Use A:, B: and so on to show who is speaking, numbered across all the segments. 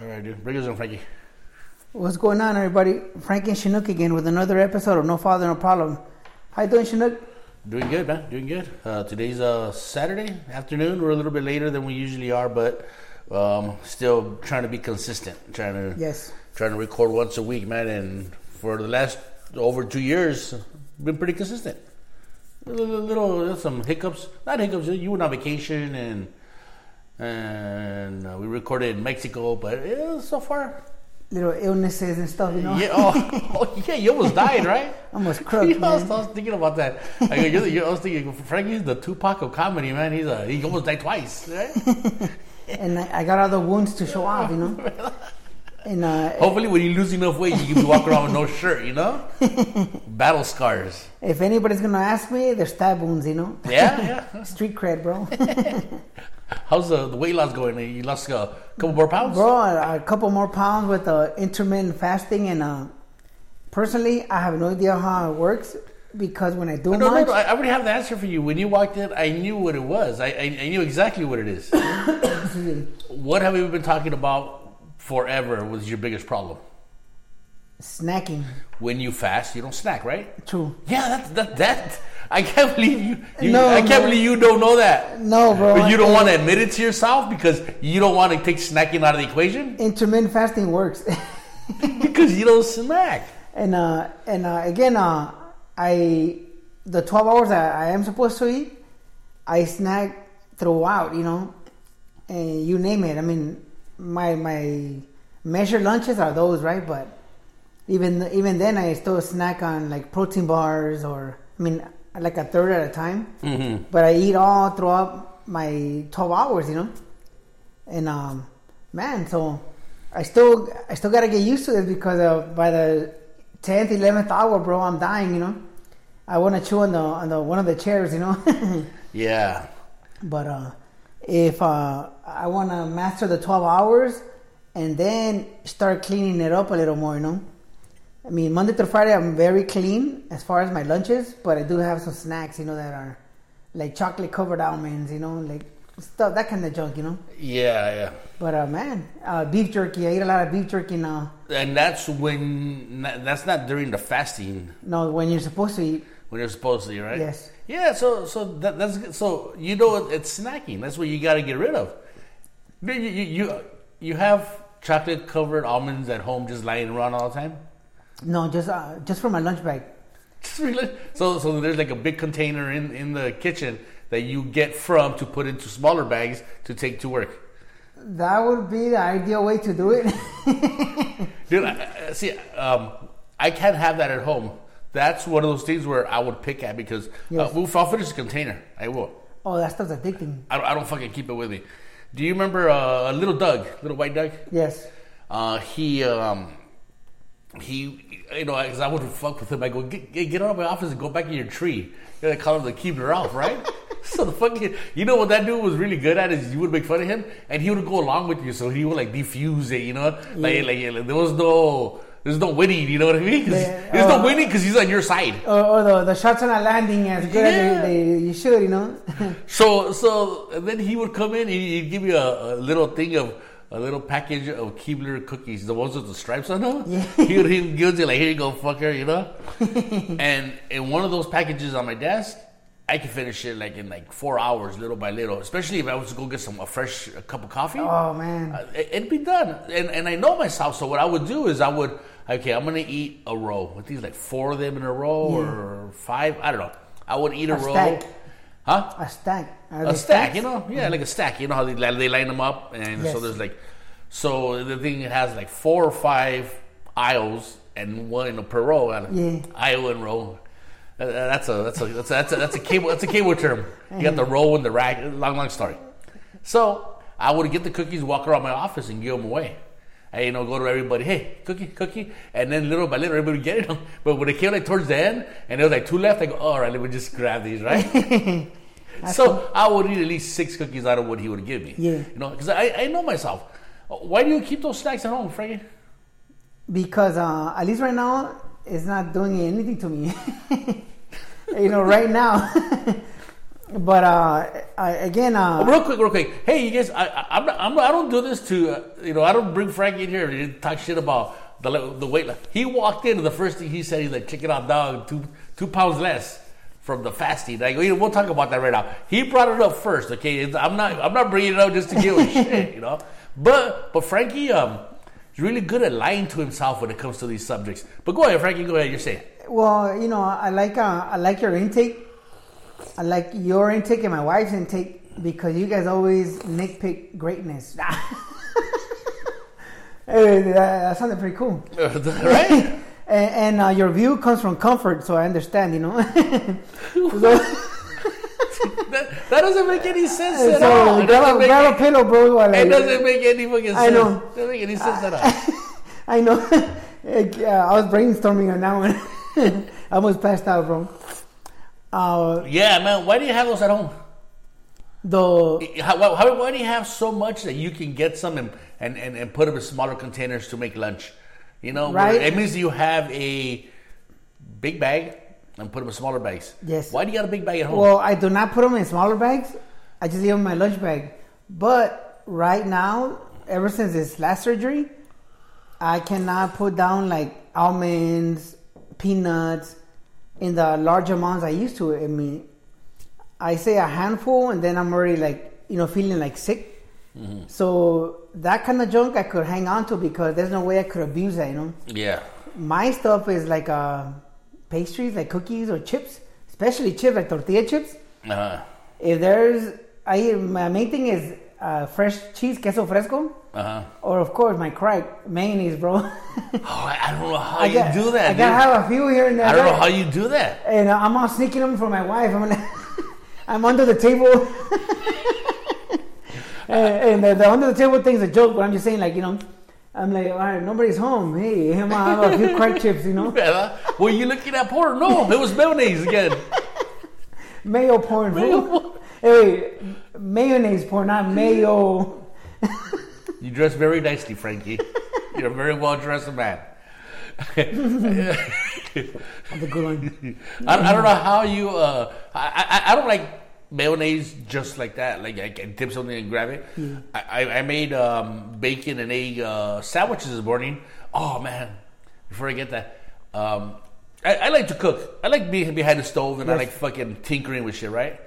A: All right, dude. Bring us in, Frankie.
B: What's going on, everybody? Frank and Chinook again with another episode of No Father, No Problem. How you doing, Chinook?
A: Doing good, man. Doing good. Uh, today's uh, Saturday afternoon. We're a little bit later than we usually are, but um, still trying to be consistent. Trying to
B: Yes.
A: trying to record once a week, man. And for the last over two years, been pretty consistent. A little, little some hiccups, not hiccups. You went on vacation, and and uh, we recorded in Mexico, but yeah, so far,
B: Little illnesses and stuff, you know?
A: yeah. Oh, oh, yeah, you almost died, right?
B: Almost crooked,
A: You know, I, was. I was thinking about that. I, go, you're the- you're- I was thinking, Frankie's the Tupac of comedy, man. He's a, he almost died twice, right?
B: And I, I got all the wounds to show off, you know? And uh,
A: Hopefully, when you lose enough weight, you can walk around with no shirt, you know? Battle scars.
B: if anybody's going to ask me, they're stab wounds, you know?
A: Yeah, yeah.
B: Street cred, bro.
A: How's the, the weight loss going? You lost a couple more pounds?
B: bro, a, a couple more pounds with uh, intermittent fasting. And uh, personally, I have no idea how it works because when I do
A: No, no,
B: much,
A: no. I I already have the answer for you. When you walked in, I knew what it was. I, I, I knew exactly what it is. what have we been talking about forever was your biggest problem?
B: Snacking.
A: When you fast, you don't snack, right?
B: True.
A: Yeah, that that that. I can't believe you. you
B: No,
A: I can't
B: no.
A: believe you don't know that.
B: No, bro.
A: But you don't want to admit it to yourself because you don't want to take snacking out of the equation
B: Intermittent fasting works.
A: because you don't snack.
B: and uh, and uh, again, uh, I the twelve hours that I am supposed to eat, I snack throughout. You know, and you name it. I mean, my my measured lunches are those, right? But even even then, I still snack on like protein bars or I mean, like a third at a time.
A: Mm-hmm.
B: But I eat all throughout my twelve hours. You know, and um, man, so I still I still gotta get used to this because uh, by the tenth, eleventh hour, bro, I'm dying. You know, I want to chew on the on the one of the chairs. You know,
A: Yeah.
B: but uh, if uh, I want to master the twelve hours and then start cleaning it up a little more, you know. I mean, Monday through Friday, I'm very clean as far as my lunches, but I do have some snacks, you know, that are like chocolate covered almonds, you know, like stuff that kind of junk, you know.
A: Yeah, yeah.
B: But uh, man, uh, beef jerky. I eat a lot of beef jerky now.
A: And that's when that's not during the fasting
B: No, when you're supposed to eat.
A: when you're supposed to, right?
B: Yes.
A: Yeah. So so that, that's so you know it's snacking. That's what you got to get rid of. You you you, you have chocolate covered almonds at home just lying around all the time.
B: No, just uh, just for my lunch bag.
A: So, so there's like a big container in, in the kitchen that you get from to put into smaller bags to take to work.
B: That would be the ideal way to do it.
A: Dude, I, see, um, I can't have that at home. That's one of those things where I would pick at because
B: Yes.
A: uh, if I'll finish the container, I will.
B: oh, that stuff's addicting.
A: I don't, I don't fucking keep it with me. Do you remember uh, little Doug, little white Doug?
B: Yes.
A: Uh, he, um, he, you know, because I wouldn't fuck with him. I go, get, get out of my office and go back in your tree. You know, they call him the Keebler Elf, right? so the fucking, you know what that dude was really good at is you would make fun of him and he would go along with you, so he would like defuse it, you know, like like there was no. There's no winning, you know what I mean?
B: Yeah,
A: there's no
B: uh,
A: winning because he's on your side.
B: Or, or the, the shots are not landing as good
A: Yeah.
B: as they, they, you should, you know.
A: So, so then he would come in and he'd give you a, a little thing of a little package of Keebler cookies, the ones with the stripes on them.
B: Yeah.
A: He would he gives you like, here you go, fucker, you know. and in one of those packages on my desk, I could finish it like in like four hours, little by little. Especially if I was to go get some a fresh a cup of coffee.
B: oh man.
A: Uh, it- It'd be done, and and I know myself. So what I would do is I would okay, I'm gonna eat a row. I think it's like four of them in a row or five. I don't know. I would eat a,
B: A
A: row,
B: stack.
A: Huh?
B: a stack. Are
A: a stack,
B: stacks?
A: you know, yeah, like a stack. You know how they they line them up, and so there's like, so the thing it has like four or five aisles and one in a per row. and
B: Yeah.
A: aisle and row. Uh, that's a that's a that's a that's a, that's a cable that's a cable term. You got the row and the rack. Long long story. So I would get the cookies, walk around my office, and give them away. I, you know, go to everybody, hey, cookie, cookie, and then little by little, everybody would get them. But when it came like towards the end, and there was like two left, I go, all right, let me just grab these, right? so I would eat at least six cookies out of what he would give me.
B: Yeah.
A: You know, because I, I know myself. Why do you keep those snacks at home, Frankie?
B: Because uh, at least right now, it's not doing anything to me. you know, right now. But uh, I, again, uh,
A: real quick, real quick. Hey, you guys, I, I, I'm not, I'm not, I don't do this to, uh, you know, I don't bring Frankie in here to talk shit about the the weight. He walked in, and the first thing he said, he's like, check it out, dog, two two pounds less from the fasting. I go, you know, we'll talk about that right now. He brought it up first, okay? I'm not, I'm not bringing it up just to give him shit, you know. But, but Frankie, um, is really good at lying to himself when it comes to these subjects. But go ahead, Frankie, go ahead. You're saying.
B: well, you know, I like uh, I like your intake. I like your intake and my wife's intake because you guys always nitpick greatness. Hey, that, that sounded pretty cool.
A: right?
B: And, and uh, your view comes from comfort, so I understand, you know. So-
A: that, that doesn't make any sense at
B: so
A: all. It
B: grab,
A: doesn't
B: a,
A: make
B: grab
A: any-
B: a pillow, bro. while
A: It
B: I-
A: doesn't make any fucking sense.
B: I know.
A: It doesn't make any sense at all.
B: I know. Uh, I was brainstorming on that one. I almost passed out, bro. Uh,
A: Yeah, man. Why do you have those at home?
B: the
A: How, why, how- why do you have so much that you can get some and, and, and, and put them in smaller containers to make lunch? You know,
B: Right.
A: it means you have a big bag and put them in smaller bags.
B: Yes.
A: Why do you got a big bag at home?
B: well, I do not put them in smaller bags. I just leave them in my lunch bag. But right now, ever since this last surgery, I cannot put down like almonds, peanuts in the large amounts I used to. I mean, I say a handful, and then I'm already like you know feeling like sick. Mm-hmm. So that kind of junk I could hang on to because there's no way I could abuse that. You know,
A: yeah.
B: my stuff is like uh, pastries, like cookies or chips, especially chips, like tortilla chips.
A: Uh-huh.
B: If there's, I my main thing is uh, fresh cheese, queso fresco,
A: Uh-huh.
B: or of course my crack mayonnaise, bro.
A: Oh, I, don't know how
B: I
A: you
B: got-
A: do that,
B: I
A: dude.
B: gotta have a few here and there.
A: I don't know how you do that.
B: And uh, I'm all sneaking them from my wife. I'm like, I'm under the table. and and the, the under the table thing's a joke, but I'm just saying, like, you know, I'm like, all right, nobody's home. Hey, I'm gonna have a few crack chips, you know,
A: Yeah, Were you looking at porn? No, it was mayonnaise again.
B: mayo porn. fool. Hey, mayonnaise porn, not mayo.
A: You dress very nicely, Frankie. You're a very well dressed man.
B: The good one.
A: I, I don't know how you. Uh, I, I I don't like mayonnaise just like that. Like I can dip something and grab it. I, I I made um, bacon and egg uh, sandwiches this morning. Oh man! Before I get that, um, I, I like to cook. I like being behind the stove and I like fucking tinkering with shit. Right?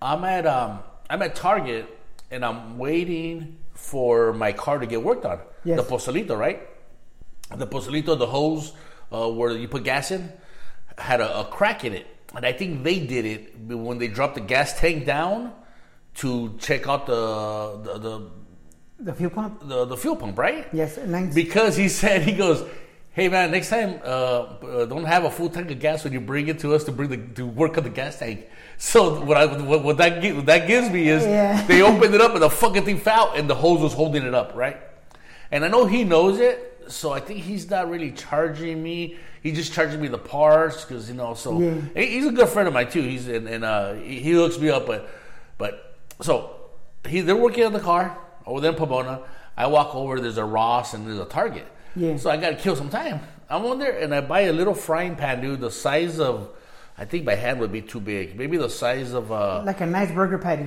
A: I'm at um I'm at Target and I'm waiting for my car to get worked on.
B: Yes.
A: The Pozolito, right? the pozolito, the hose uh, where you put gas in, had a, a crack in it, and I think they did it when they dropped the gas tank down to check out the the the,
B: The fuel pump.
A: the, the fuel pump, right?
B: Yes, nice.
A: Because he said he goes, "Hey man, next time uh, uh, don't have a full tank of gas when you bring it to us to bring the to work on the gas tank." So what I what, what that what that gives me is
B: Yeah.
A: they opened it up and the fucking thing fell and the hose was holding it up, right? And I know he knows it, so I think he's not really charging me. He just charging me the parts because you know. So
B: Yeah.
A: he's a good friend of mine too. He's and, and uh, he hooks me up, but but so he they're working on the car over there in Pomona. I walk over. There's a Ross and there's a Target.
B: Yeah.
A: So I got to kill some time. I'm on there and I buy a little frying pan, dude, the size of. I think my hand would be too big. Maybe the size of uh,
B: Like a nice burger patty.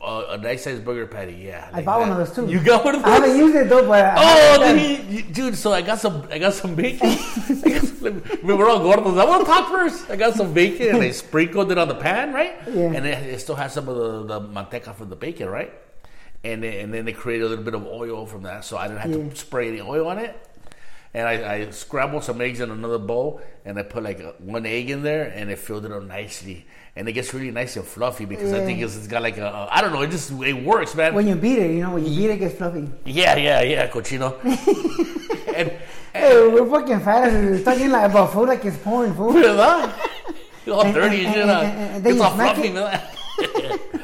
A: A, a nice sized burger patty. Yeah,
B: I
A: like
B: bought one of those too.
A: You got one of those?
B: I haven't used it though, but I
A: Oh, he- dude! So I got some. I got some bacon. I got some, we were all gordos. I want to talk first. I got some bacon and I sprinkled it on the pan, right?
B: Yeah.
A: And it, it still has some of the, the manteca from the bacon, right? And then, and then they created a little bit of oil from that, so I didn't have
B: Yeah.
A: to spray any oil on it. And I, I scrambled some eggs in another bowl, and I put like a, one egg in there, and it filled it up nicely. And it gets really nice and fluffy because I think it's, it's got like a, a I don't know, it just it works, man.
B: when you beat it, you know, when you beat it, it gets fluffy.
A: Yeah, yeah, yeah, cochino. and,
B: Hey, we're fucking fat we're talking like about food like it's porn food.
A: ¿verdad? All
B: And-
A: dirty and
B: and-
A: shit.
B: and- and- and
A: It's
B: you
A: all fluffy,
B: it.
A: man.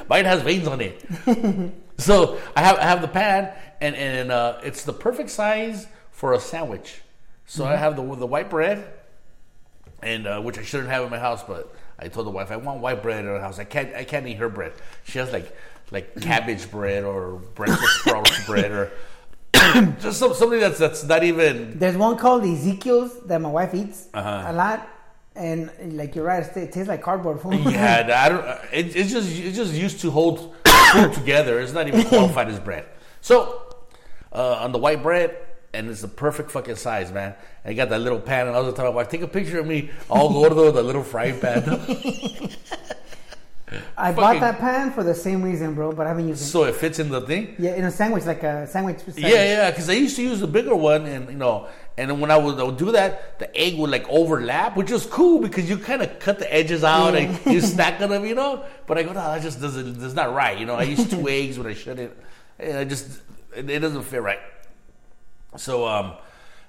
A: Mine has veins on it. so I have I have the pan, and and uh, it's the perfect size for a sandwich. So
B: Mm-hmm.
A: I have the the white bread, and uh, which I shouldn't have in my house, but I told the wife I want white bread in our house. I can't I can't eat her bread. She has like like cabbage bread or breakfast sprouts bread or just some, something that's that's not even
B: There's one called Ezekiel's that my wife eats
A: Uh-huh.
B: a lot, and like you're right, it tastes like cardboard. fool.
A: Yeah, I don't. uh, It, it's just it's just used to hold food together. It's not even qualified as bread. So uh, on the white bread, and it's the perfect fucking size, man. And you got that little pan, and I was talking about, take a picture of me all gordo with a little frying pan.
B: I bought that pan for the same reason, bro, but I haven't used it.
A: so it fits in the thing.
B: Yeah, in a sandwich, like a sandwich. sandwich.
A: Yeah, yeah, because I used to use the bigger one, and you know, and then when I would, I would do that, the egg would like overlap, which is cool because you kind of cut the edges out
B: Yeah.
A: and you stack on them, you know. But I go, no, that just doesn't, that's not right, you know. I used two eggs when I shouldn't. And I just, it, it doesn't fit right. So, um,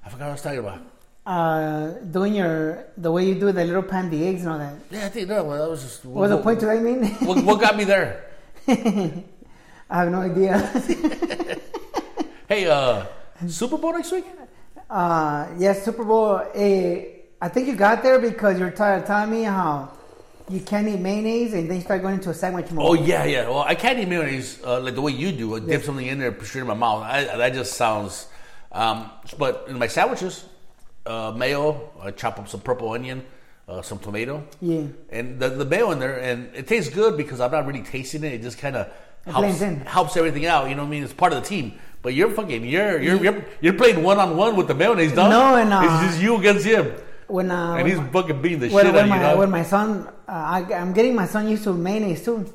A: I forgot what I was talking about.
B: Uh, doing your the way you do the little pan, the eggs and all that.
A: Yeah, I think no, well, that was just.
B: What was the point to that? I mean,
A: What, what got me there?
B: I have no idea.
A: Hey, uh, Super Bowl next week?
B: uh, yes, Super Bowl. Eh, I think you got there because you're tired telling me how you can't eat mayonnaise and then you start going into a sandwich mode.
A: Oh yeah, yeah. Well, I can't eat mayonnaise uh, like the way you do. I dip something in there, put it in my mouth. I, that just sounds. Um, but in my sandwiches, uh, mayo. I chop up some purple onion, uh, some tomato,
B: Yeah.
A: and the, the mayo in there, and it tastes good because I'm not really tasting it. It just kind of helps helps everything out. You know what I mean? It's part of the team. But you're fucking you're you're you're, you're playing one on one with the mayonnaise, dog.
B: No, and, uh,
A: it's just you against him,
B: When uh,
A: and
B: when
A: he's
B: my-
A: fucking beating the
B: when,
A: shit
B: when
A: out of you,
B: my,
A: dog.
B: when my son, uh, I, I'm getting my son used to mayonnaise too.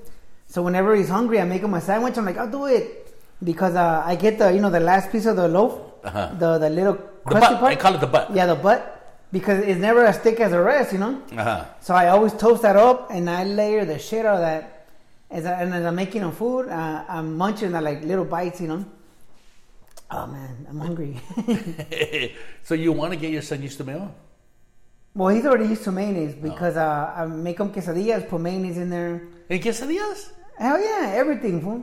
B: So whenever he's hungry, I make him a sandwich. I'm like, I'll do it because uh, I get the you know the last piece of the loaf,
A: Uh-huh.
B: the the little
A: The
B: crusty
A: butt.
B: part.
A: I call it the butt.
B: Yeah, the butt because it's never as thick as the rest, you know.
A: Uh-huh.
B: So I always toast that up and I layer the shit out of that. As I, and as I'm making them food, uh, I'm munching that like little bites, you know. Oh man, I'm hungry.
A: so you want to get your son used to mayo?
B: well, he's already used to mayonnaise
A: Oh.
B: because uh, I make him quesadillas, put mayonnaise in there.
A: ¿En quesadillas?
B: Hell yeah, everything. fool.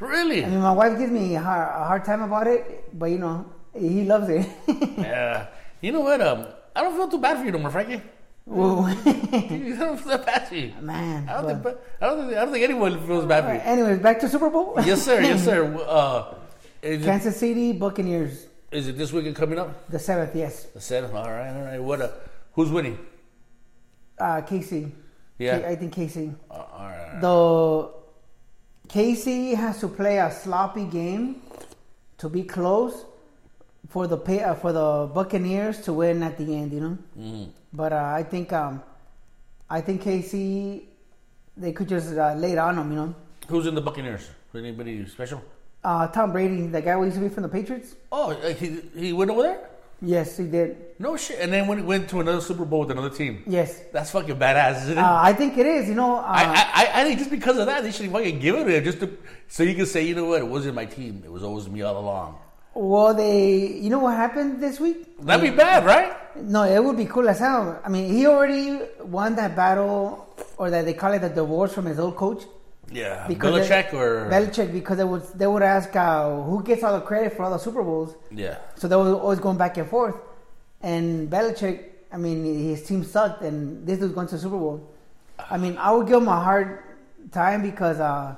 A: Really?
B: I mean, my wife gives me a hard, a hard time about it, but you know, he loves it.
A: yeah. You know what? Um, I don't feel too bad for you no more, Frankie.
B: Whoa.
A: I don't feel that bad for you.
B: man.
A: I don't,
B: but-
A: think, I, don't think, I don't think anyone feels bad for you.
B: Anyways, back to Super Bowl.
A: Yes, sir. Yes, sir. Uh, is, it,
B: Kansas City Buccaneers,
A: is it this weekend coming up?
B: the seventh. Yes,
A: The seventh. All right, all right. What? Uh, who's winning?
B: uh, KC.
A: Yeah.
B: I think KC.
A: Uh, all right.
B: The KC has to play a sloppy game to be close for the pay, uh, for the Buccaneers to win at the end. You know,
A: Mm.
B: but uh, I think um, I think KC they could just uh, lay it on them. You know,
A: Who's in the Buccaneers? Anybody special?
B: uh, Tom Brady, the guy who used to be from the Patriots.
A: Oh, uh, he he went over there.
B: Yes, he did.
A: No shit. And then when he went to another Super Bowl with another team.
B: Yes,
A: That's fucking badass, isn't it?
B: uh, I think it is. You know, uh,
A: I, I, I think just because of that, they should fucking give it to him just to, so you can say, you know what, it wasn't my team. It was always me all along.
B: Well, they. You know what happened this week?
A: That'd be bad, right?
B: No, it would be cool as hell. I mean, he already won that battle, or that they call it the divorce from his old coach.
A: Yeah.
B: Because
A: Belichick
B: they-
A: or
B: Belichick, because they would they would ask uh, who gets all the credit for all the Super Bowls.
A: yeah.
B: So they were always going back and forth. And Belichick, I mean, his team sucked, and this was going to the Super Bowl. I mean, I would give him a hard time because uh,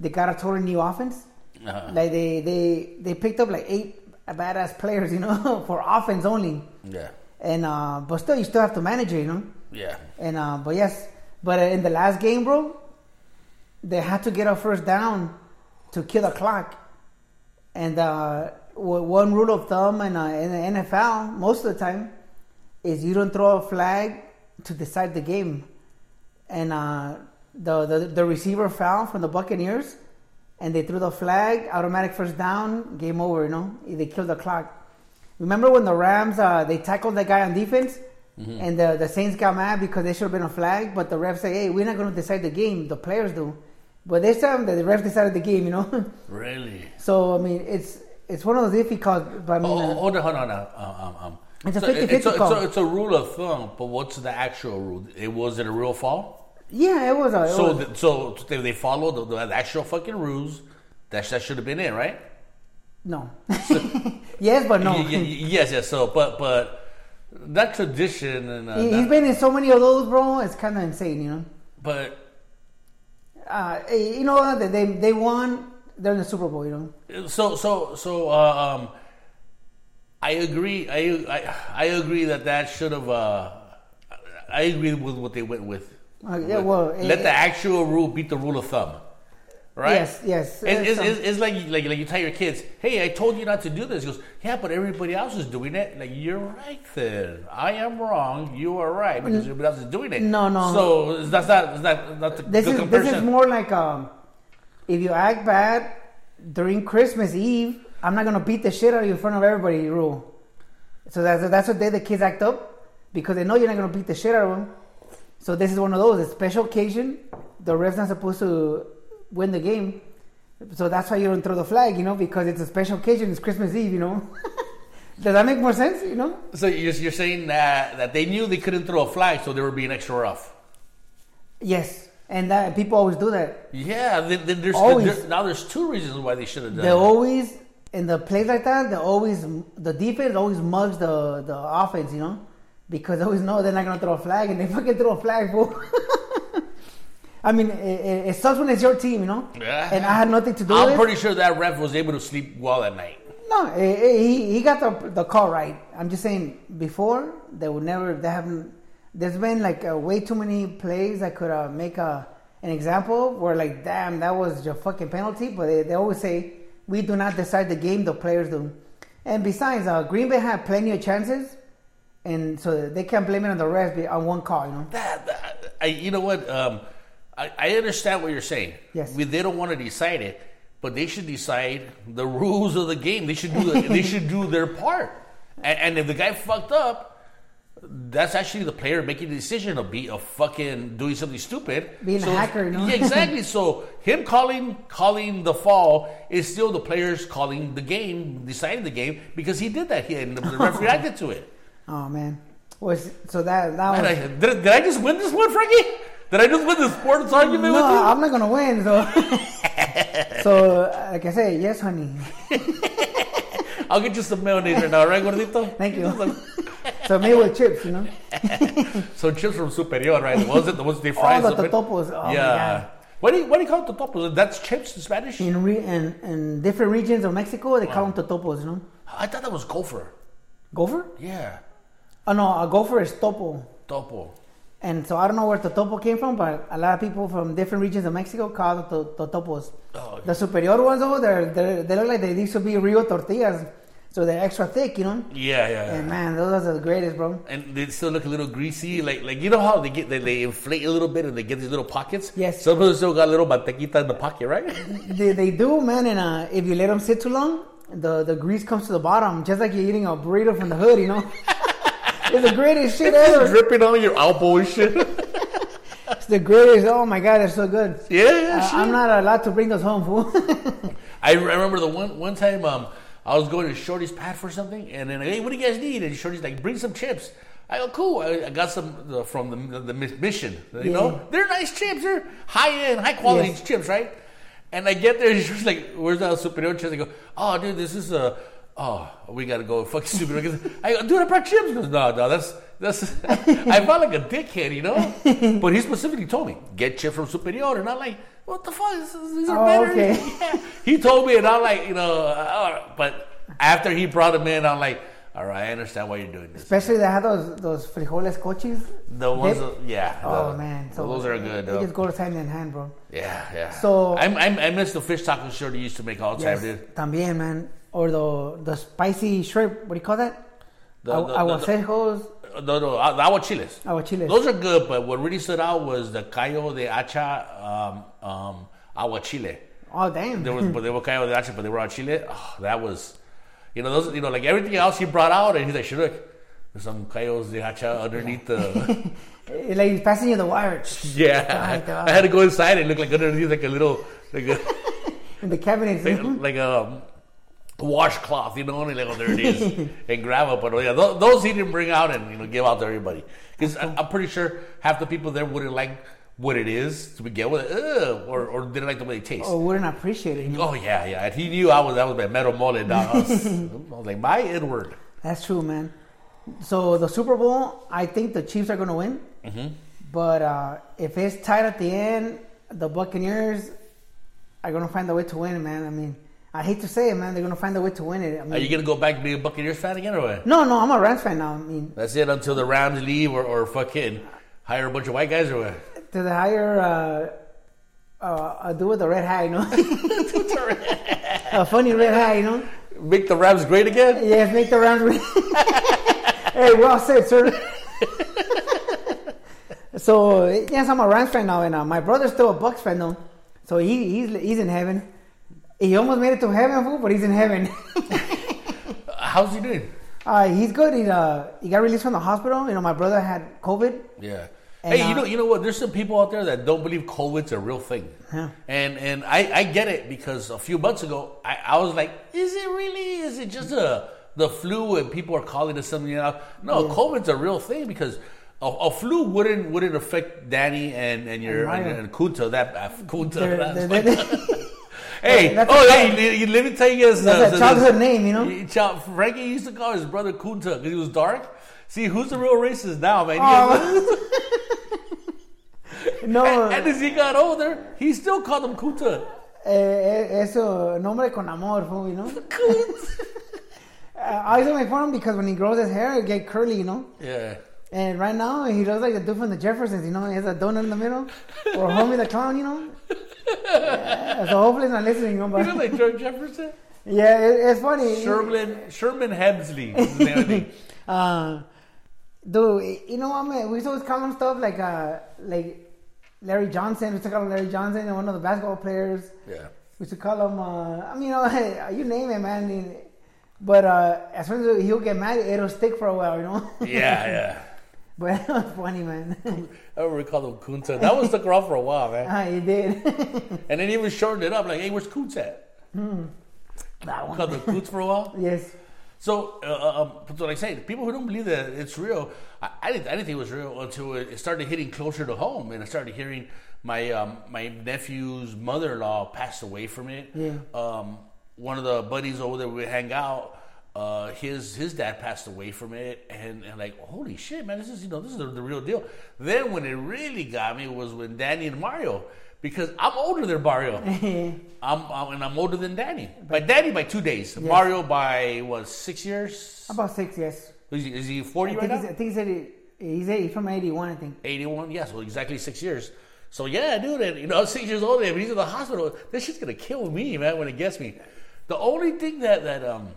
B: they got a totally new offense.
A: Uh-huh.
B: Like they they they picked up like eight badass players, you know, for offense only.
A: Yeah.
B: And uh, but still, you still have to manage it, you know.
A: Yeah.
B: And uh, but yes, but in the last game, bro, they had to get a first down to kill the clock. And uh, one rule of thumb in, uh, in the NFL, most of the time, is you don't throw a flag to decide the game. And uh, the, the the receiver foul from the Buccaneers, and they threw the flag, automatic first down, game over. You know, they killed the clock. Remember when the Rams uh, they tackled that guy on defense, and the the Saints got mad because they should have been a flag, but the refs say, "Hey, we're not going to decide the game. The players do." But this time, the refs decided the game. You know,
A: Really?
B: so I mean, it's it's one of those difficult. But I mean,
A: Oh,
B: uh,
A: hold on, hold on. Uh, um, um,
B: It's a
A: so
B: 50-50
A: it's, a, it's,
B: call.
A: a, it's a rule of thumb, but what's the actual rule? It was it a real fall?
B: Yeah, it was. A, it
A: So,
B: was-
A: th- so they, they followed the, the actual fucking rules. That that should have been it, right?
B: no. yes, but no.
A: Y- y- yes, yes. So, but but that tradition and uh,
B: He, he's been in so many of those, bro. It's kind of insane, you know.
A: but
B: Uh, eh, you know they they won. They're in the Super Bowl, you know.
A: So so so uh, um, I agree. I, I I agree that that should have. Uh, I agree with what they went with.
B: Uh, yeah, well,
A: let
B: eh,
A: the actual rule beat the rule of thumb, right?
B: Yes, yes.
A: It's, it's, it's, it's like, like like you tell your kids, "Hey, I told you not to do this." He goes, "Yeah, but everybody else is doing it." Like you're right. Then I am wrong. You are right because everybody else is doing it.
B: No, no.
A: So that's not that's not not the
B: This
A: good
B: is this is more like um, if you act bad during Christmas Eve, I'm not gonna beat the shit out of you in front of everybody. Rule. So that's that's what day the kids act up because they know you're not gonna beat the shit out of them. So this is one of those. A special occasion. The ref's not supposed to win the game, so that's why you don't throw the flag. You know, because it's a special occasion. It's Christmas Eve. You know. Does that make more sense? You know.
A: So you're, you're saying that that they knew they couldn't throw a flag, so they were being extra rough.
B: Yes, and that people always do that.
A: Yeah, then, then there's
B: Always.
A: there- now there's two reasons why they should have done. It.
B: They always in the plays like that. They always the defense always mugs the the offense, you know, because they always know they're not gonna throw a flag, and they fucking throw a flag, fool. I mean, it, it, it sucks when it's your team, you know.
A: Yeah.
B: And I had nothing to do
A: I'm
B: with it.
A: pretty sure that ref was able to sleep well at night.
B: No, eh, eh, he he got the the call right. I'm just saying before they would never they haven't. There's been like uh, way too many plays I could uh, make a an example where like damn that was your fucking penalty, but they, they always say we do not decide the game, the players do. And besides, uh, Green Bay had plenty of chances, and so they can't blame it on the refs be- on one call, you know.
A: That, that I, you know what? Um, I, I understand what you're saying.
B: Yes.
A: We, they don't want to decide it, but they should decide the rules of the game. They should do the, they should do their part. And, and if the guy fucked up, that's actually the player making the decision of be of fucking doing something stupid.
B: Being a hacker, you know?
A: Yeah, exactly. so him calling calling the fall is still the players calling the game, deciding the game because he did that. He and the, the ref reacted to it.
B: Oh man, was so that that was.
A: I, did, did I just win this one, Frankie? Did I just win the sports argument
B: no,
A: with you?
B: I'm not gonna win. So, so like I say, yes, honey.
A: I'll get you some mayonnaise right now, right, gordito?
B: Thank you. So made with chips, you know.
A: So chips from Superior, right? Ones that the ones they oh, fry.
B: Oh, the totopos. Oh,
A: yeah. What do you what do you call it totopos? That's chips in Spanish.
B: In, re, in in different regions of Mexico, they call them totopos, you know.
A: I thought that was gopher.
B: Gopher?
A: Yeah,
B: Oh no, a gopher is topo.
A: topo.
B: And so I don't know where the topo came from, but a lot of people from different regions of Mexico call it to- totopos.
A: Oh,
B: The superior ones, though, they're, they're, they look like they used to be real tortillas, so they're extra thick, you know.
A: Yeah, yeah.
B: And man, those are the greatest, bro.
A: And they still look a little greasy, like like you know how they get they, they inflate a little bit and they get these little pockets.
B: Yes.
A: Some of them still got a little mantequita in the pocket, right?
B: They, they do, man, and uh, if you let them sit too long, the, the grease comes to the bottom, just like you're eating a burrito from the hood, you know. it's the greatest shit
A: It's
B: ever.
A: dripping on your elbow and shit.
B: It's the greatest. Oh my god, they're so good.
A: yeah, yeah.
B: Uh,
A: sure.
B: I'm not allowed to bring those home, fool.
A: I remember the one one time um, I was going to Shorty's pad for something, and then hey, what do you guys need? And Shorty's like, bring some chips. I go, cool. I, I got some uh, from the, the, the mission. You
B: Yeah.
A: know, they're nice chips. They're high end, high quality
B: Yes.
A: chips, right? And I get there, and she's like, "Where's that superior chips?" I go, "Oh, dude, this is a." Oh, we gotta go fucking stupid. I go, dude, I brought chips. He goes, no, no, that's that's. I felt like a dickhead, you know. But he specifically told me get chips from Superior, and I'm like, what the fuck? Is- These are
B: Oh,
A: better.
B: okay.
A: Yeah. He told me, and I'm like, you know, uh, but after he brought them in, I'm like, all right, I understand why you're doing this.
B: Especially they have those those frijoles cochis.
A: The ones, that- yeah.
B: Oh
A: the-
B: man, so
A: those are good.
B: They just go hand in hand, bro.
A: Yeah, yeah.
B: So-
A: I'm, I'm, I miss the fish taco tacos Shorty used to make all the
B: Yes,
A: time, dude.
B: también, man. Or the the spicy shrimp. What do you call that?
A: The- the-
B: Aguacejos,
A: No, no, aguachiles.
B: aguachiles.
A: Those are good, but what really stood out was the callo de hacha um, um, aguachile.
B: oh damn.
A: There was, but they were callo de hacha, but they were on chile. Oh, that was, you know, those, you know, like everything else he brought out, and he's like, "Look, there's some callos de hacha underneath the."
B: Like he's passing you the wire
A: yeah,
B: God.
A: I had to go inside and look like underneath like a little, like a,
B: in the cabinets.
A: like, like a um, washcloth, you know, and like, oh, there it is, and grab it. But oh, yeah, those, those he didn't bring out and you know give out to everybody because I'm pretty sure half the people there wouldn't like what it is to begin with, Ugh, or or didn't like the way it tastes.
B: or wouldn't appreciate it.
A: Oh yeah, yeah. And he knew I was that was my metal mole. Dog. I was, I was like, my Edward.
B: That's true, man. So the Super Bowl, I think the Chiefs are going to win.
A: Mm-hmm.
B: But uh, if it's tight at the end, the Buccaneers are going to find a way to win, man. I mean, I hate to say it, man. They're gonna find a way to win it. I mean,
A: Are you gonna go back to being a Buccaneers fan again, or what?
B: no, no, I'm a Rams fan now. I mean,
A: That's it until the Rams leave, or, or fucking hire a bunch of white guys, or what?
B: to the higher, uh, uh, a dude with a red hat, you know, a funny red hat, you know.
A: Make the Rams great again?
B: Yes, make the Rams win. hey, well said, sir. so yes, I'm a Rams fan now, and uh, my brother's still a Bucs fan though. So he he's he's in heaven. He almost made it to heaven, fool, but he's in heaven.
A: How's he doing?
B: uh, he's good. He uh, he got released from the hospital. You know, my brother had COVID.
A: Yeah.
B: And,
A: hey, you
B: uh,
A: know, you know what? There's some people out there that don't believe COVID's a real thing,
B: Yeah.
A: and and I, I get it because a few months ago I, I was like, is it really? Is it just a the flu and people are calling it something else? No, COVID's a real thing because a, a flu wouldn't wouldn't affect Danny and and your
B: And
A: and, and Kunta that uh, Kunta.
B: They're- they're-
A: hey,
B: That's
A: oh hey, you- let me tell you guys.
B: That's
A: uh,
B: a childhood name, you know.
A: Frankie used to call his brother Kunta because he was dark. See, who's the real racist now, man?
B: Oh, no,
A: and, and as he got older, he still called him Kunta.
B: eh, eh, eso, nombre con amor, fool, you know. Uh, I used to make fun of him because when he grows his hair, it get curly, you know.
A: Yeah.
B: And right now, he looks like the dude from the Jeffersons, you know. He has a donut in the middle, or Homie the Clown, you know. Yeah, so hopefully, he's not listening, know.
A: You know
B: But
A: like George Jefferson?
B: yeah, it, it's funny.
A: Sherman Sherman Hemsley. is his name, I think.
B: Uh, dude, you know what, man? We used to always call him stuff like, uh, like Larry Johnson. We used to call him Larry Johnson, and one of the basketball players.
A: Yeah.
B: We used to call him, uh, I mean, you know, you name it, man. But uh, as soon as he'll get mad, it'll stick for a while, you know.
A: Yeah, yeah.
B: but was funny, man.
A: I remember we called him Kunta. That was stuck around for a while, man.
B: ah, he did.
A: And then he even shortened it up, like, hey, where's Kunta at?
B: that one.
A: Called him Kunta for a while.
B: Yes.
A: So, uh, um, so like I say, people who don't believe that it's real, I, I didn't, I didn't think it was real until it started hitting closer to home, and I started hearing my um, my nephew's mother-in-law passed away from it.
B: Yeah.
A: Um, one of the buddies over there we hang out, uh, his his dad passed away from it, and, and like holy shit, man, this is you know this is the, the real deal. Then when it really got me was when Danny and Mario. Because I'm older than Mario, I'm, I'm and I'm older than Danny. By Danny by two days. Mario by what six years?
B: About six, yes.
A: Is he, is he
B: I
A: 40
B: think,
A: right
B: he's,
A: now?
B: I think he said he, he's, he's from 81, I think.
A: 81, yeah, so exactly six years. So yeah, dude, and you know, I'm six years old and he's in the hospital. This shit's gonna kill me, man, when it gets me. The only thing that that um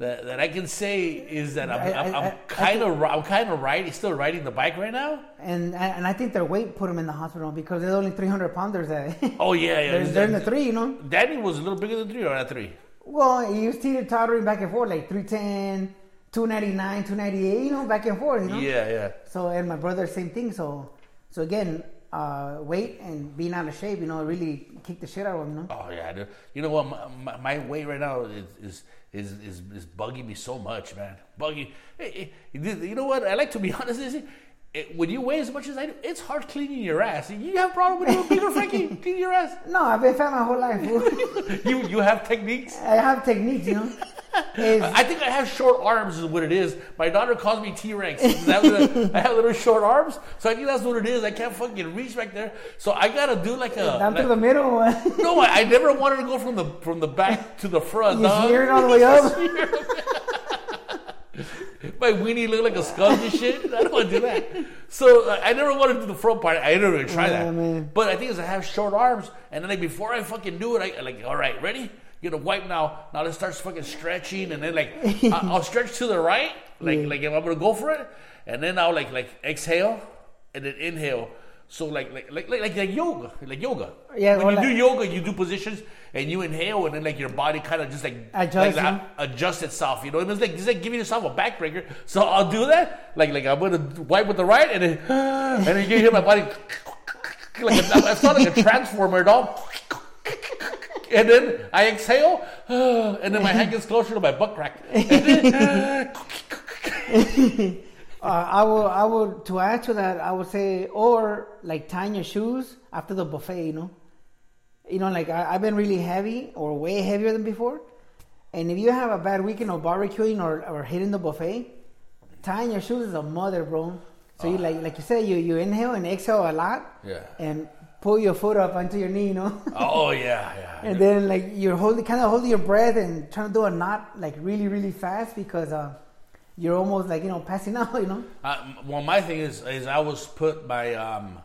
A: that, that I can say is that I'm, kind of I'm kind of riding, still riding the bike right now.
B: And and I think their weight put him in the hospital because there's only 300 pounders that
A: Oh yeah, yeah.
B: they're, they're in the three, you know.
A: Danny was a little bigger than three or not three.
B: Well, he was teeter tottering back and forth like 310, 299, 298, you know, back and forth, you know.
A: Yeah, yeah.
B: So and my brother, same thing. So so again, uh, weight and being out of shape, you know, really kicked the shit out of him, you know.
A: Oh yeah, dude. You know what? My, my, my weight right now is is, is is is bugging me so much, man. Bugging. Eh, eh, hey, hey, you know what? I like to be honest. With you. It, when you weigh as much as I do, it's hard cleaning your ass. You have a problem with you bigger, Frankie? Clean your ass.
B: No, I've been fat my whole life.
A: You you have techniques.
B: I have techniques, you know. It's-
A: I think I have short arms is what it is. My daughter calls me T Rex. I have little short arms, so I think that's what it is. I can't fucking reach back there, so I gotta do like a.
B: down
A: like-
B: through the middle.
A: no, I, I never wanted to go from the from the back to the front.
B: You
A: dog.
B: smear all the way up.
A: My weenie look like a skunk and shit. I don't want to do that. So uh, I never wanted to do the front part. I never even try
B: Yeah,
A: that.
B: man.
A: But I think is I have short arms, and then like before I fucking do it, I like all right, ready? You're gonna wipe now. Now let's start fucking stretching, and then like I- I'll stretch to the right, like
B: Yeah.
A: like if I'm gonna go for it, and then I'll like like exhale, and then inhale. So like like like like, like, like yoga, like yoga.
B: Yeah,
A: when
B: or
A: you
B: like-
A: do uh, yoga, you do positions and you inhale, and then like your body kind of just like uh,
B: Adjusts,
A: like, adjust itself. You know, it's like it's like giving yourself a backbreaker. So I'll do that. Like like I'm gonna wipe with the right, and then and then you hear my body like a, it's not like a transformer, dog. And then I exhale, and then my hand gets closer to my butt crack. Then,
B: Uh, I will, I will, to add to that, I would say, or like tying your shoes after the buffet, you know? You know, like I, I've been really heavy or way heavier than before. And if you have a bad weekend of barbecuing or, or hitting the buffet, tying your shoes is a mother, bro. So you like, like you said, you, you inhale and exhale a lot.
A: Yeah.
B: And pull your foot up onto your knee, you know.
A: Oh yeah, yeah.
B: and then like you're holding, kind of holding your breath and trying to do a knot like really, really fast because uh, you're almost like you know passing out, you know.
A: Uh, well, my thing is, is I was put my um,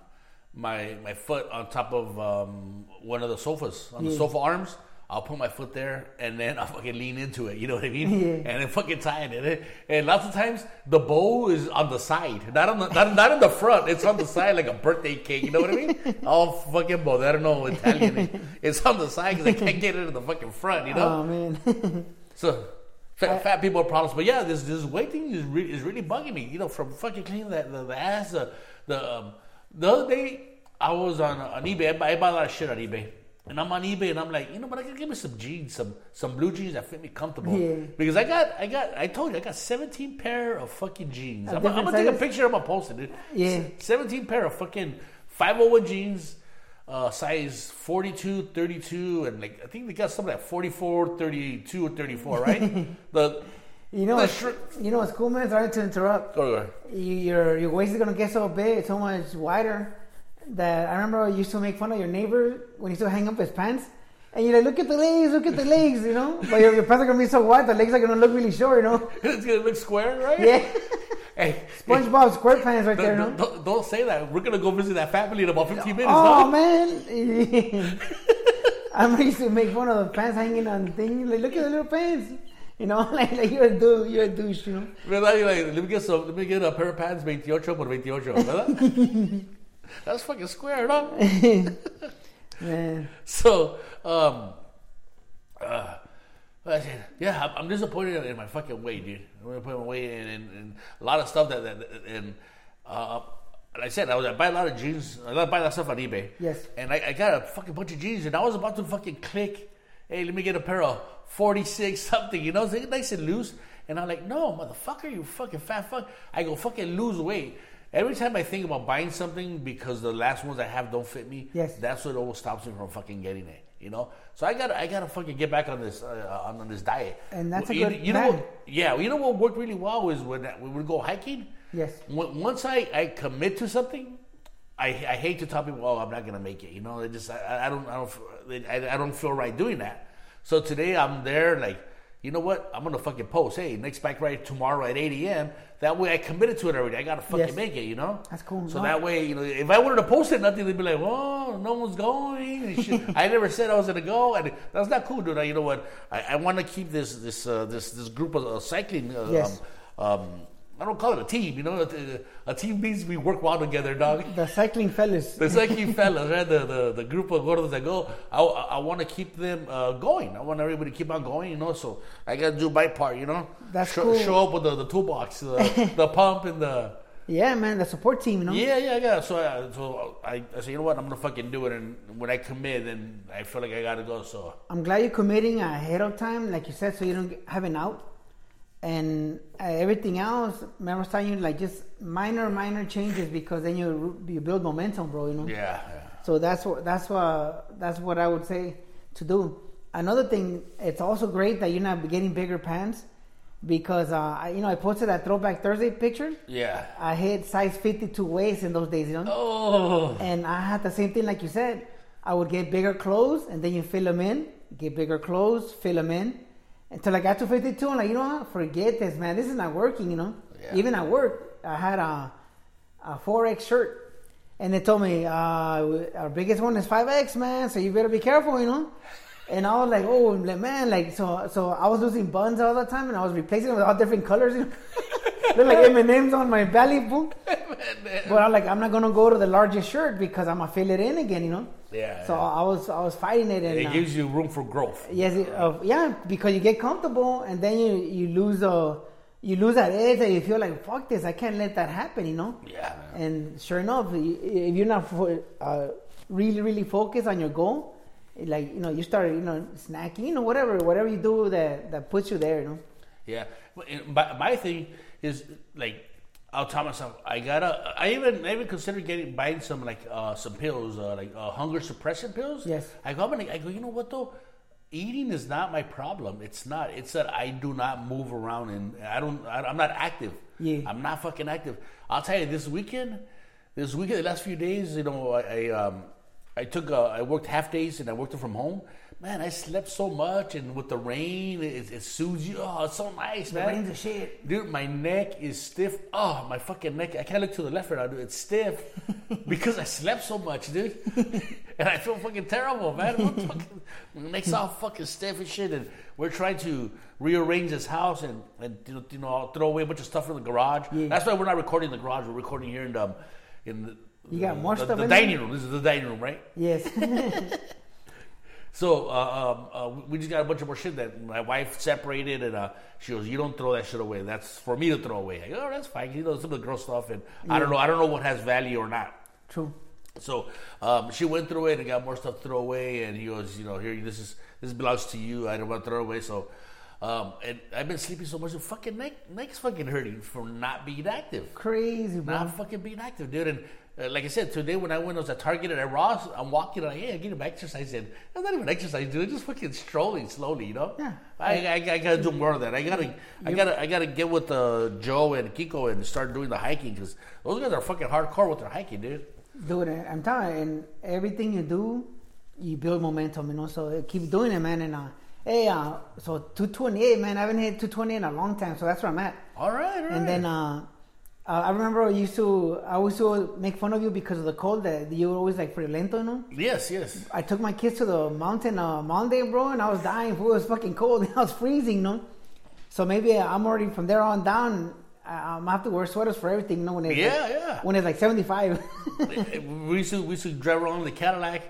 A: my my foot on top of um, one of the sofas on the sofa arms. I'll put my foot there and then I'll fucking lean into it. You know what I mean?
B: Yeah.
A: And then fucking tie it. And, it, and lots of times the bow is on the side, not on the not, not in the front. It's on the side like a birthday cake. You know what I mean? All fucking bow. I don't know Italian. It's on the side because I can't get it in the fucking front. You know?
B: Oh man.
A: So fat, fat people have problems, but yeah, this this weight thing is really is really bugging me. You know, from fucking cleaning that the, the ass. The the, um, the other day I was on on eBay. I buy, I buy a lot of shit on eBay, and I'm on eBay, and I'm like, you know, but I can give me some jeans, some some blue jeans that fit me comfortable.
B: Yeah.
A: Because I got I got I told you I got 17 pair of fucking jeans. I'm, I'm gonna take a picture. I'm gonna post it. Dude.
B: Yeah.
A: 17 pair of fucking 501 jeans. Uh, size 42, 32, and like I think they got some like 44, 32, or 34, right? the
B: You know, you know what's cool, man? Sorry to interrupt.
A: go go.
B: You, your your waist is gonna get so big, so much wider that I remember I used to make fun of your neighbor when he used to hang up his pants. And you're like, look at the legs, look at the legs, you know. But your, your pants are gonna be so wide, the legs are gonna look really short, you know.
A: It's gonna look square, right?
B: Yeah,
A: Hey,
B: SpongeBob SquarePants right there,
A: don't,
B: no.
A: don't, don't say that. We're gonna go visit that family in about 15 minutes.
B: Oh man, I'm used to make fun of the pants hanging on thing. Like, look at the little pants, you know. Like, like you're a dude, you're a douche, you know.
A: ¿Verdad? Like, let me get some. Let me get a pair of pants 28 por 28, ¿verdad? That's fucking square, no?
B: Man,
A: So, um, uh, I said, yeah, I'm, disappointed in my fucking weight, dude. I'm gonna put my weight in, and, and a lot of stuff that, that and uh, like I said, I was I buy a lot of jeans. I buy a lot of stuff on eBay.
B: Yes.
A: And I, I got a fucking bunch of jeans, and I was about to fucking click. Hey, let me get a pair of 46 something, you know, so nice and loose. And I'm like, no, motherfucker, you fucking fat fuck. I go fucking lose weight. Every time I think about buying something because the last ones I have don't fit me,
B: Yes.
A: that's what always stops me from fucking getting it. You know, so I got I got to fucking get back on this uh, on, on this diet.
B: And that's a
A: you,
B: good
A: you know what? Yeah, you know what worked really well is when we go hiking.
B: Yes.
A: When- Once I, I commit to something, I, I hate to tell people, "Oh, I'm not gonna make it." You know, it just I, I don't I don't I, I don't feel right doing that. So today I'm there, like, you know what? I'm gonna fucking post. Hey, next bike ride tomorrow at 8 a.m. That way I committed to it already. I gotta fucking
B: Yes.
A: make it. You know.
B: That's cool.
A: So
B: No.
A: that way, you know, if I wanted to post it, nothing, they'd be like, "Oh, no one's going." I never said I was gonna go, and that's not cool, dude. You know what? I, I want to keep this this uh, this this group of uh, cycling. Uh,
B: Yes.
A: um, um, I don't call it a team. You know, a, team means we work well together, dog.
B: the cycling fellas.
A: The cycling fellas, right? The, the the group of gordos that go. I, I want to keep them uh, going. I want everybody to keep on going. You know, so I got to do my part. You know,
B: That's
A: show,
B: cool.
A: show up with the, the toolbox, the, the pump, and the
B: Yeah, man, the support team, you know.
A: yeah, yeah, yeah. So, I, so I, I said, you know what? I'm gonna fucking do it. And when I commit, then I feel like I gotta go. So
B: I'm glad you're committing ahead of time, like you said, so you don't have an out. And uh, everything else, remember I you, like just minor, minor changes because then you you build momentum, bro. You know.
A: yeah, yeah.
B: So that's what that's what that's what I would say to do. Another thing, it's also great that you're not getting bigger pants because uh, I, you know I posted that Throwback Thursday picture.
A: yeah.
B: I hit size 52 waist in those days, you know.
A: Oh,
B: And I had the same thing, like you said. I would get bigger clothes, and then you fill them in. Get bigger clothes, fill them in, until I got to 52. I'm like, you know what? Forget this, man. This is not working. You know.
A: Yeah.
B: Even at work, I had a a 4X shirt, and they told me uh, our biggest one is 5X, man. So you better be careful, you know. And I was like, oh man, like so. So I was losing buns all the time, and I was replacing them with all different colors. You know? Look like M and M's on my belly, boom. But I'm like, I'm not gonna go to the largest shirt because I'm gonna fill it in again, you know.
A: Yeah,
B: So
A: yeah.
B: I was I was fighting it, and
A: it
B: uh,
A: gives you room for growth.
B: yes, it, uh, yeah, because you get comfortable, and then you you lose uh you lose that edge, and you feel like fuck this, I can't let that happen, you know.
A: Yeah, man.
B: And sure enough, if you're not uh, really really focused on your goal, like you know you start you know snacking, you know whatever whatever you do that that puts you there, you know.
A: Yeah, but my, my thing is like I'll tell myself I gotta. I even I even consider getting buying some like uh, some pills, uh, like uh, hunger suppression pills.
B: Yes.
A: I go, I'm I go. You know what though? Eating is not my problem. It's not. It's that I do not move around and I don't. I, I'm not active.
B: Yeah.
A: I'm not fucking active. I'll tell you this weekend. This weekend, the last few days, you know, I, I um, I took uh, I worked half days and I worked it from home. Man, I slept so much, and with the rain, it, it soothes you. Oh, it's so nice, man.
B: The rain's a shit.
A: Dude, my neck is stiff. Oh, my fucking neck. I can't look to the left right now, dude. It's stiff because I slept so much, dude. and I feel fucking terrible, man. Fucking, my neck's all fucking stiff and shit. And we're trying to rearrange this house and, and you know, you know, throw away a bunch of stuff in the garage.
B: Yeah.
A: That's why we're not recording in the garage. We're recording here in the, in the,
B: You got more
A: the,
B: stuff
A: the dining room. This is the dining room, right?
B: Yes.
A: So uh, um, uh, we just got a bunch of more shit that my wife separated, and uh, she goes, "You don't throw that shit away. That's for me to throw away." I go, "Oh, that's fine." You know, some of the girl stuff, and I don't know. I don't know what has value or not.
B: True.
A: So um, she went through it and got more stuff to throw away, and he goes, "You know, here, this is this belongs to you. I don't want to throw it away." So. Um, and I've been sleeping so much, the fucking neck, neck's fucking hurting from not being active
B: Crazy, bro.
A: not fucking being active, dude. And uh, like I said, today when I went, I was at Target and at Ross, I'm walking, and I'm like, hey, I get my exercise in. That's not even exercise, dude. It's just fucking strolling slowly, you know.
B: Yeah.
A: I, I, I gotta do more of that. I gotta, I gotta, I gotta get with uh, Joe and Kiko and start doing the hiking because those guys are fucking hardcore with their hiking, dude.
B: Dude, I'm telling you, and everything you do, you build momentum, you know. So keep doing it, man. And uh, hey, uh, so 228, man. I haven't hit 220 in a long time, so that's where I'm at.
A: All right, all right.
B: And then uh, uh, I remember I used to, I used to make fun of you because of the cold that you were always like friolento, you know.
A: yes, yes.
B: I took my kids to the mountain uh, Monday, bro, and I was dying. It was fucking cold. I was freezing, you know. So maybe I'm already from there on down. I- I'm gonna have to wear sweaters for everything, you know. When it's
A: Yeah,
B: like,
A: yeah.
B: When it's like 75.
A: we used to we used to drive around in the Cadillac,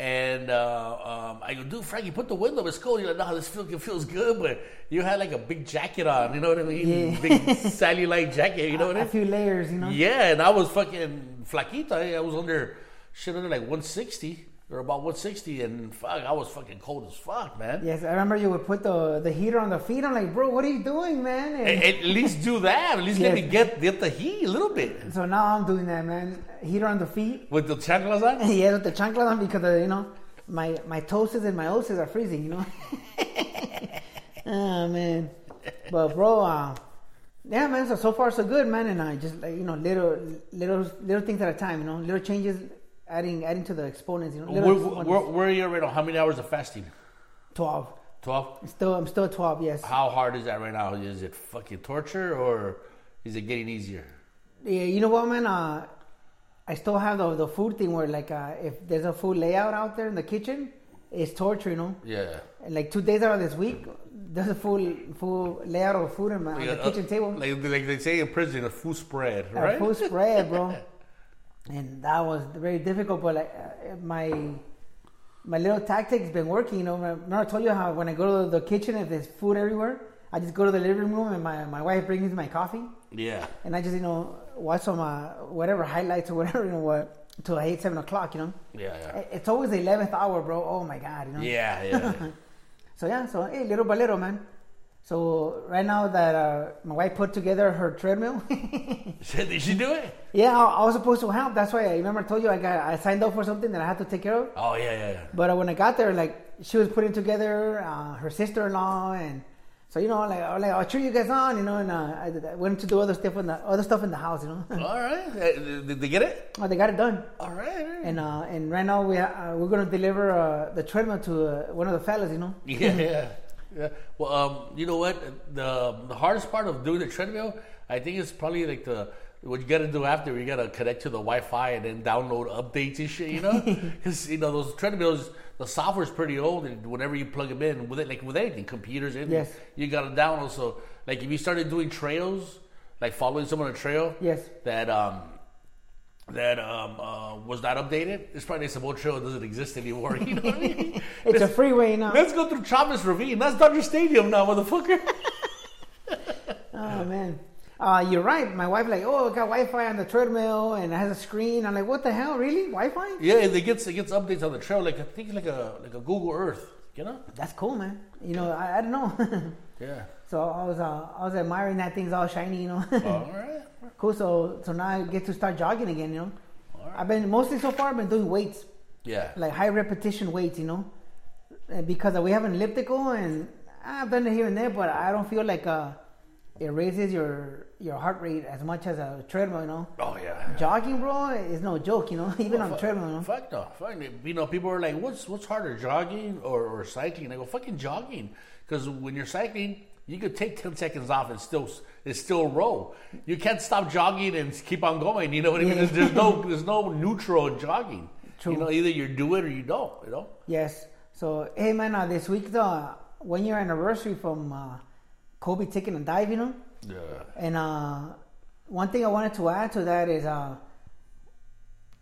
A: and uh, um, I go, dude, Frankie, put the window. It's cold. You're like, no, this feel, it feels good, but you had like a big jacket on. You know what I mean?
B: Yeah.
A: Big Sally like jacket. You know what I mean?
B: A few layers, you know.
A: Yeah, and I was fucking flaquito. I I was under shit under like 160 or about 160, and fuck, I was fucking cold as fuck, man.
B: Yes, I remember you would put the the heater on the feet. I'm like, bro, what are you doing, man? And
A: A- At least do that. At least let me get get the heat a little bit
B: so now I'm doing that, man. Heater on the feet.
A: with the chanclas on.
B: yeah, with the chancla on because of, you know my my toes and my oses are freezing. You know. oh man, but bro, uh, yeah, man. So so far so good, man. And I just like you know little little little things at a time. You know, little changes, adding adding to the exponents. You know,
A: Where, where, where are you right now? How many hours of fasting?
B: twelve.
A: 12?
B: Still, I'm still twelve. Yes.
A: How hard is that right now? Is it fucking torture or is it getting easier?
B: Yeah, you know what, man? Uh, I still have the the food thing where like uh, if there's a food layout out there in the kitchen, it's torture, you know.
A: Yeah.
B: And like two days out of this week, there's a full full layout of food in my, on the
A: Like,
B: kitchen
A: uh,
B: table.
A: Like, like they say in prison, a food spread, right?
B: a full spread, bro. and that was very difficult, but like uh, my my little tactic's been working. You know, remember I told you how when I go to the kitchen, if there's food everywhere, I just go to the living room and my, my wife brings me my coffee.
A: Yeah.
B: and I just you know watch some uh, whatever highlights or whatever you know what until eight seven o'clock. You know,
A: Yeah, yeah.
B: It's always the eleventh hour, bro. Oh my god, you know.
A: Yeah, yeah.
B: So yeah, so hey, little by little, man. So right now that uh, my wife put together her treadmill,
A: Did she do it?
B: yeah, I, I was supposed to help. That's why I remember I told you I got I signed up for something that I had to take care of.
A: Oh, yeah, yeah, yeah.
B: But uh, when I got there, like she was putting together uh, her sister-in-law, and so you know, like I was like I'll cheer you guys on, you know, and uh, I, I went to do other stuff in the other stuff in the house, you know.
A: All right. Uh, Did they get it?
B: oh, they got it done.
A: All right. all right.
B: And uh, and right now we uh, we're gonna deliver uh, the treadmill to uh, one of the fellas, you know.
A: Yeah, yeah. Well, um, you know what? The the hardest part of doing the treadmill, I think, is probably like the what you got to do after. You got to connect to the Wi-Fi and then download updates and shit. You know, because you know those treadmills, the software's pretty old, and whenever you plug them in with it, like with anything, computers, anything,
B: Yes.
A: you got to download. So, like if you started doing trails, like following someone on a trail,
B: Yes.
A: that um that um uh, was not updated, it's probably some old trail that doesn't exist anymore. You know what I mean?
B: It's a freeway now.
A: Let's go through Chavez Ravine. That's Dodger Stadium now, motherfucker.
B: Oh man. Uh, you're right. My wife like, oh, I got Wi-Fi on the treadmill and it has a screen. I'm like, what the hell, really? Wi-Fi?
A: yeah, it gets it gets updates on the trail. Like I think like a like a Google Earth. You know?
B: That's cool, man. You know, I, I don't know.
A: Yeah.
B: so I was uh, I was admiring that thing's all shiny, you know.
A: All right.
B: Cool. So so now I get to start jogging again, you know.
A: Right.
B: I've been mostly so far. I've been doing weights,
A: Yeah.
B: like high repetition weights, you know, because we have an elliptical and I've done it here and there, but I don't feel like uh it raises your your heart rate as much as a treadmill. You know,
A: Oh yeah.
B: jogging, bro, is no joke. You know, even on
A: Fuck-
B: treadmill. You know?
A: Fuck no. Fuck. You know, people are like, "What's what's harder, jogging or, or cycling?" I go, "Fucking jogging," because when you're cycling, you could take ten seconds off and still it's still row. You can't stop jogging and keep on going. You know what I mean? There's, there's no there's no neutral in jogging.
B: True.
A: You know, either you do it or you don't. You know.
B: Yes. So, hey man, uh, this week the one year anniversary from uh, Kobe taking a dive. You know.
A: Yeah.
B: And uh, one thing I wanted to add to that is, uh,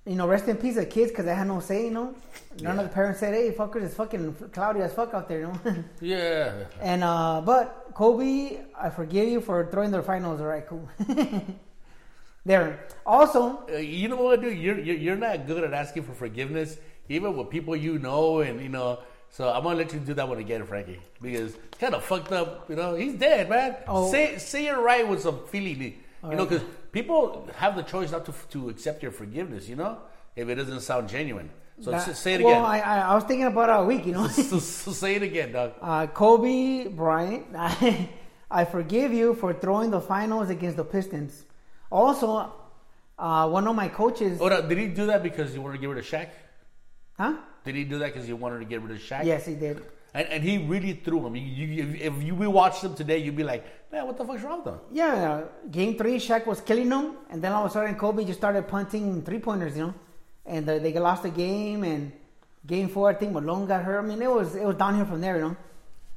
B: you know, rest in peace the kids because they had no say, you know. None
A: Yeah.
B: of the parents said, "Hey, fuckers, it's fucking cloudy as fuck out there," you know.
A: Yeah.
B: and uh, but Kobe, I forgive you for throwing their finals. All right, cool. there. Also,
A: Uh, you know what, dude? You're, you're you're not good at asking for forgiveness, even with people you know, and you know. So I'm gonna let you do that one again, Frankie, because it's kind of fucked up. You know, he's dead, man.
B: Oh.
A: Say say it right with some feeling. You know,
B: right.
A: People have the choice not to to accept your forgiveness. You know, if it doesn't sound genuine. So
B: that-
A: say it
B: well,
A: again.
B: I, I I was thinking about a week, you know.
A: so, so say it again, dog.
B: uh, Kobe Bryant, I, I forgive you for throwing the finals against the Pistons. Also, uh, one of my coaches,
A: on, did he do that because you wanted to get rid of Shaq?
B: huh?
A: Did he do that because you wanted to get rid of Shaq?
B: Yes, he did.
A: And, and he really threw him. You, you, if, you we watched him today, you'd be like, man, what the fuck's wrong with him?
B: Yeah, uh, game three, Shaq was killing them, and then all of a sudden Kobe just started punting three pointers, you know, and uh, they lost the game. And game four, I think Malone got hurt. I mean, it was it was downhill from there, you know.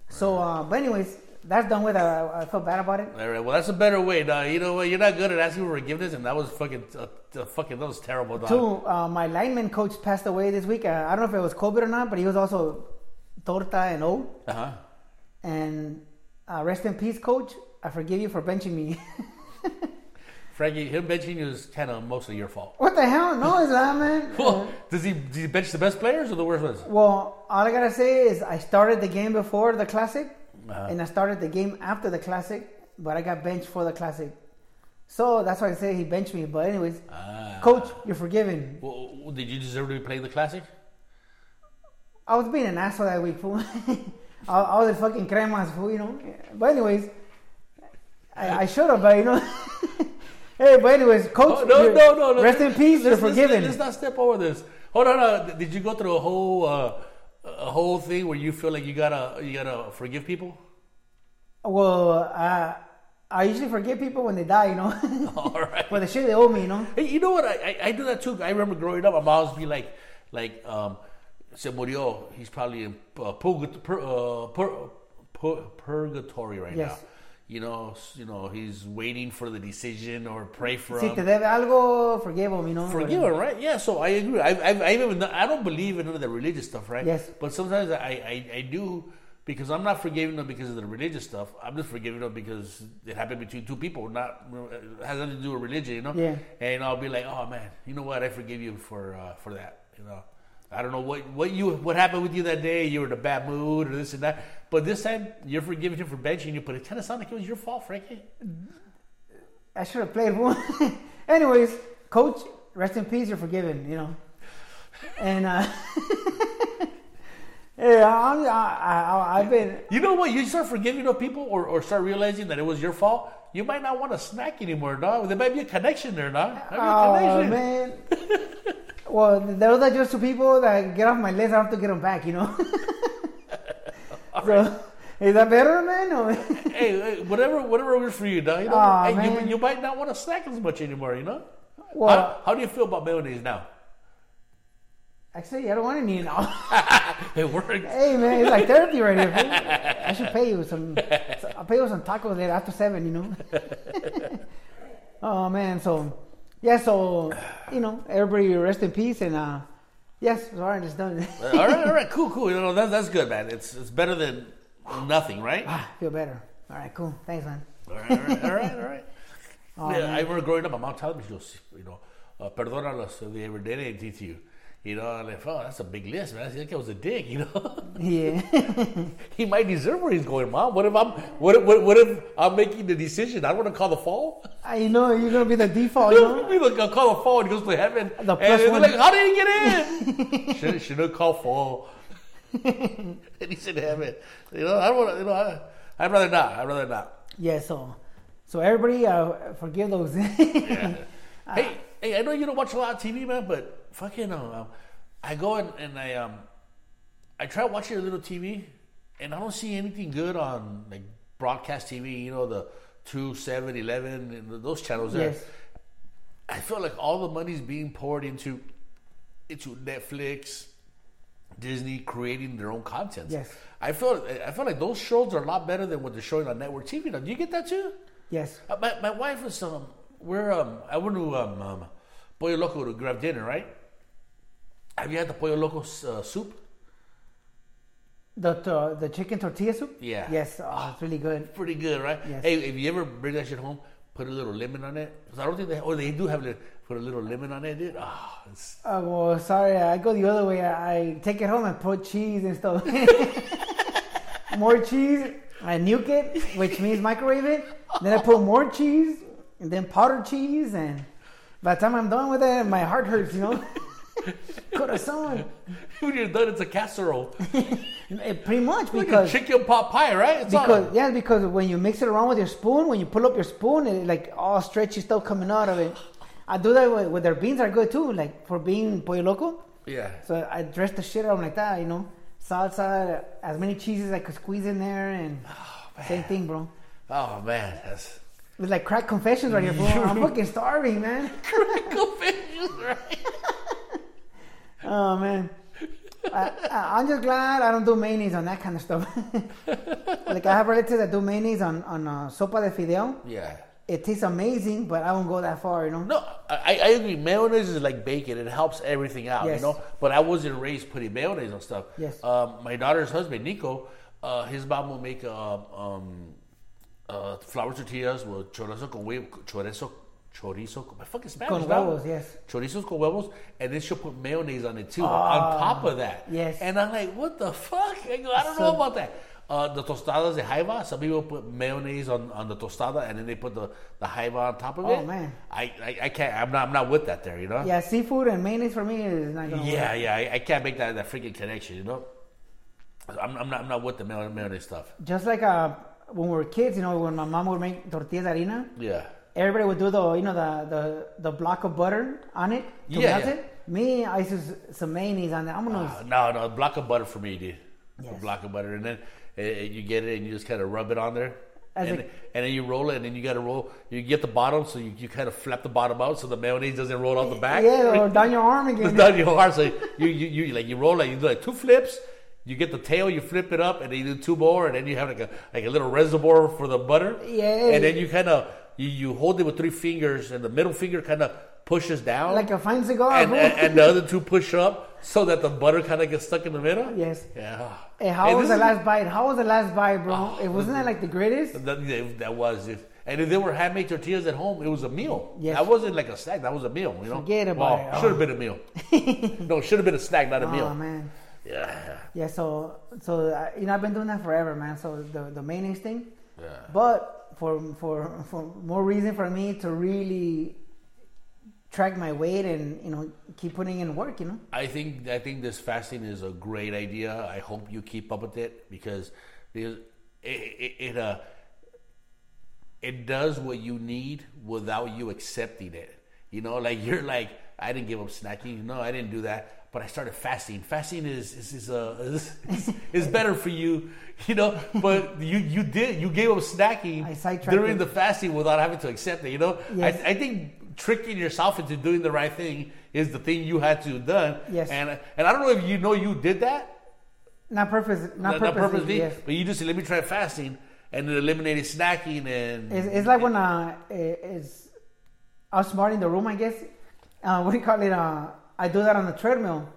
B: So, uh, but anyways, that's done with. I, I felt bad about it.
A: All right, well, that's a better way, dog. You know what? You're not good at asking for forgiveness, and that was fucking, uh, uh, fucking, that was terrible, dog.
B: Two, uh, my lineman coach passed away this week. Uh, I don't know if it was COVID or not, but he was also torta and old.
A: Uh huh.
B: And uh, rest in peace, coach. I forgive you for benching me.
A: Frankie, him benching you is kind of mostly your fault.
B: what the hell? No, it's not, man.
A: Well, does he, does he bench the best players or the worst ones?
B: Well, all I gotta say is I started the game before the classic,
A: Uh-huh.
B: and I started the game after the classic, but I got benched for the classic. So that's why I say he benched me. But anyways,
A: Ah.
B: coach, you're forgiven.
A: Well, did you deserve to be playing the classic?
B: I was being an asshole that week, fool. I, I was a fucking cremas, fool, you know. But anyways, I, I should have, but you know. hey, but anyways, coach,
A: Oh, no, no, no, no.
B: Rest in peace. You're
A: Let's- let's-
B: forgiven.
A: Let's not step over this. Hold on. Uh, did you go through a whole, uh, a whole thing where you feel like you gotta, you gotta forgive people?
B: Well, uh, I usually forgive people when they die, you know.
A: All right.
B: for the shit they owe me, you know.
A: Hey, you know what? I, I, I do that too. I remember growing up, my mom would be like, like, um, se murió. He's probably in uh, pur, uh, pur, pur, purgatory right
B: Yes.
A: now. You know, you know, he's waiting for the decision or pray for
B: Si
A: him.
B: te debe algo, forgive him, you know.
A: Forgive him, right? Yeah. So I agree. I, I, I even I don't believe in none of the religious stuff, right?
B: Yes.
A: But sometimes I, I, I do because I'm not forgiving them because of the religious stuff. I'm just forgiving them because it happened between two people. Not it has nothing to do with religion, you know.
B: Yeah.
A: And I'll be like, oh man, you know what? I forgive you for uh, for that. You know. I don't know what, what you what happened with you that day. You were in a bad mood or this and that. But this time you're forgiving him for benching you. But it kind of sounded like it was your fault, Frankie.
B: I should have played one. Anyways, coach, rest in peace. You're forgiven. You know. And uh, yeah, I'm, I, I, I've been.
A: You know what? You start forgiving those people or, or start realizing that it was your fault. You might not want to snack anymore, dog. There might be a connection there, dog. Might
B: Oh
A: connection.
B: man. well, those are just two people that get off my list. I have to get them back. You know. so, is that better, man? Or-
A: Hey, hey, whatever, whatever works for you, dog. You, know,
B: Aw,
A: hey,
B: man.
A: you, you might not want to snack as much anymore. You know.
B: well,
A: how, how do you feel about mayonnaise now?
B: actually, I don't want any now.
A: It works.
B: Hey man, it's like therapy right here. fool. I should pay you some. I'll pay you some tacos later after seven. You know. oh man, so yeah, so you know, everybody rest in peace and uh, yes, sorry, it's done.
A: all right, all right, cool, cool. You know that, that's good, man. It's it's better than nothing, right? All
B: Feel better. All right, cool. Thanks, man.
A: right, all right, all right, all right.
B: Oh,
A: yeah. I remember growing up, my mom telling me, she goes, you know, uh, perdónalos if they ever did to you. You know, I'm like, oh, that's a big list, man. That I was a dick, you know.
B: Yeah.
A: he might deserve where he's going, mom. What if I'm what if, what, what if I'm making the decision? I want to call the fall.
B: I know, you're gonna be the default. You know.
A: People can call the fall and he goes to heaven.
B: The
A: and
B: plus
A: they're
B: one.
A: like, how did he get in? should should have called fall. and he's in heaven. You know, I don't want to. You know, I, I'd rather not. I'd rather not.
B: Yeah. So, So everybody, uh, forgive those.
A: Yeah. hey, hey, I know you don't watch a lot of TV, man, but fucking, uh, I go and, and I um, I try watching a little TV, and I don't see anything good on like broadcast TV. You know, the two, seven, eleven, and those channels there.
B: Yes.
A: I feel like all the money's being poured into into Netflix, Disney creating their own content.
B: Yes.
A: I feel I feel like those shows are a lot better than what they're showing on network TV. Now, do you get that too?
B: yes.
A: Uh, my, my wife is um we're um I went to um, um Pollo Loco to grab dinner, right? Have you had the Pollo Loco uh, soup?
B: The the, the chicken tortilla soup.
A: Yeah.
B: Yes. Oh, it's really good.
A: Pretty good, right?
B: Yes.
A: Hey, if you ever bring that shit home, put a little lemon on it. 'Cause I don't think they or they do have it. Put a little lemon on it, dude. Ah,
B: Oh, well, sorry, I go the other way. I, I take it home and put cheese and stuff. more cheese, I nuke it, which means microwave it. Then I put more cheese, and then powdered cheese, and by the time I'm done with it, my heart hurts, you know? Corazon.
A: when you're done, it's a casserole.
B: Eh, Pretty much
A: Like a
B: because
A: chicken pot pie, right? It's
B: because
A: all,
B: yeah, because when you mix it around with your spoon, when you pull up your spoon, it like all stretchy stuff coming out of it. I do that with, with their beans are good too, like for being pollo loco.
A: yeah.
B: So I dress the shit out like that, you know. Salsa, as many cheeses I could squeeze in there, and same thing, bro.
A: Oh man, that's
B: Like crack confessions right here, bro. I'm fucking starving, man.
A: crack confessions, right?
B: Oh man. I, I, I'm just glad I don't do mayonnaise on that kind of stuff. like I have relatives that do mayonnaise on on uh, sopa de fideo.
A: Yeah.
B: It tastes amazing, but I won't go that far, you know.
A: No, I, I agree. Mayonnaise is like bacon; it helps everything out,
B: Yes.
A: you know. But I wasn't raised putting mayonnaise on stuff.
B: Yes.
A: Um, my daughter's husband, Nico, uh, his mom will make um, um, uh, flour tortillas with chorizo con huevo, chorizo, chorizo. My fucking Spanish.
B: Con huevos, yes.
A: Chorizos con huevos, and then she'll put mayonnaise on it too, on top of that.
B: yes.
A: And I'm like, what the fuck? I go, I don't
B: So-
A: know about that. Uh, the tostadas de jaiba, some people put mayonnaise on, on the tostada, and then they put the, the jaiba on top of
B: Oh,
A: it.
B: Oh man.
A: I, I, I can't. I'm not. I'm not with that there. You know.
B: Yeah, seafood and mayonnaise for me is not gonna
A: Yeah,
B: work.
A: yeah. I, I can't make that that freaking connection. You know. I'm, I'm not. I'm not with the mayonnaise stuff.
B: Just like uh, when we were kids, you know, when my mom would make tortillas de harina,
A: Yeah.
B: everybody would do the you know the the, the block of butter on it to
A: Yeah,
B: melt
A: yeah.
B: it. Me, I used some mayonnaise on that. I'm gonna
A: Uh, no, no. A block of butter for me, dude. A block of butter, and then uh, you get it, and you just kind of rub it on there.
B: As
A: and,
B: a-
A: and then you roll it, and then you got to roll. You get the bottom, so you, you kind of flap the bottom out, so the mayonnaise doesn't roll out the back.
B: yeah, or down your arm again.
A: down your arm, So you, you, you like you roll like you do like two flips. You get the tail, you flip it up, and then you do two more, and then you have like a like a little reservoir for the butter.
B: Yeah.
A: And then you kind of you, you hold it with three fingers, and the middle finger kind of pushes down,
B: like a fine cigar.
A: and, and and the other two push up, so that the butter kind of gets stuck in the middle.
B: yes.
A: Yeah.
B: Hey, how
A: And
B: was the
A: is-
B: last bite? How was the last bite, bro?
A: Oh,
B: it wasn't that like the greatest.
A: That, that was it. And if there were handmade tortillas at home, it was a meal.
B: Yes.
A: That wasn't like a snack. That was a meal. You know.
B: Forget about
A: well,
B: it. Oh.
A: Should have been a meal. no, should have been a snack, not a
B: Oh
A: meal.
B: man.
A: Yeah.
B: Yeah, so so uh, you know I've been doing that forever, man. So the the main thing,
A: Yeah.
B: but for for for more reason for me to really track my weight and you know keep putting in work, you know.
A: I think I think this fasting is a great idea. I hope you keep up with it because it it, it uh it does what you need without you accepting it. You know, like you're like I didn't give up snacking. No, I didn't do that. But I started fasting. Fasting is is is, uh, is, is, is better for you, you know. But you you did you gave up snacking during
B: it.
A: the fasting without having to accept it. You know,
B: Yes.
A: I, I think tricking yourself into doing the right thing is the thing you had to have done.
B: Yes.
A: And and I don't know if you know you did that.
B: Not purpose, not,
A: Not
B: purposely.
A: purposely,
B: Yes.
A: but you just said, let me try fasting and then eliminated snacking and
B: It's, it's like when uh, it- it's outsmarting the room, I guess. Uh, what do you call it? Uh, I do that on the treadmill.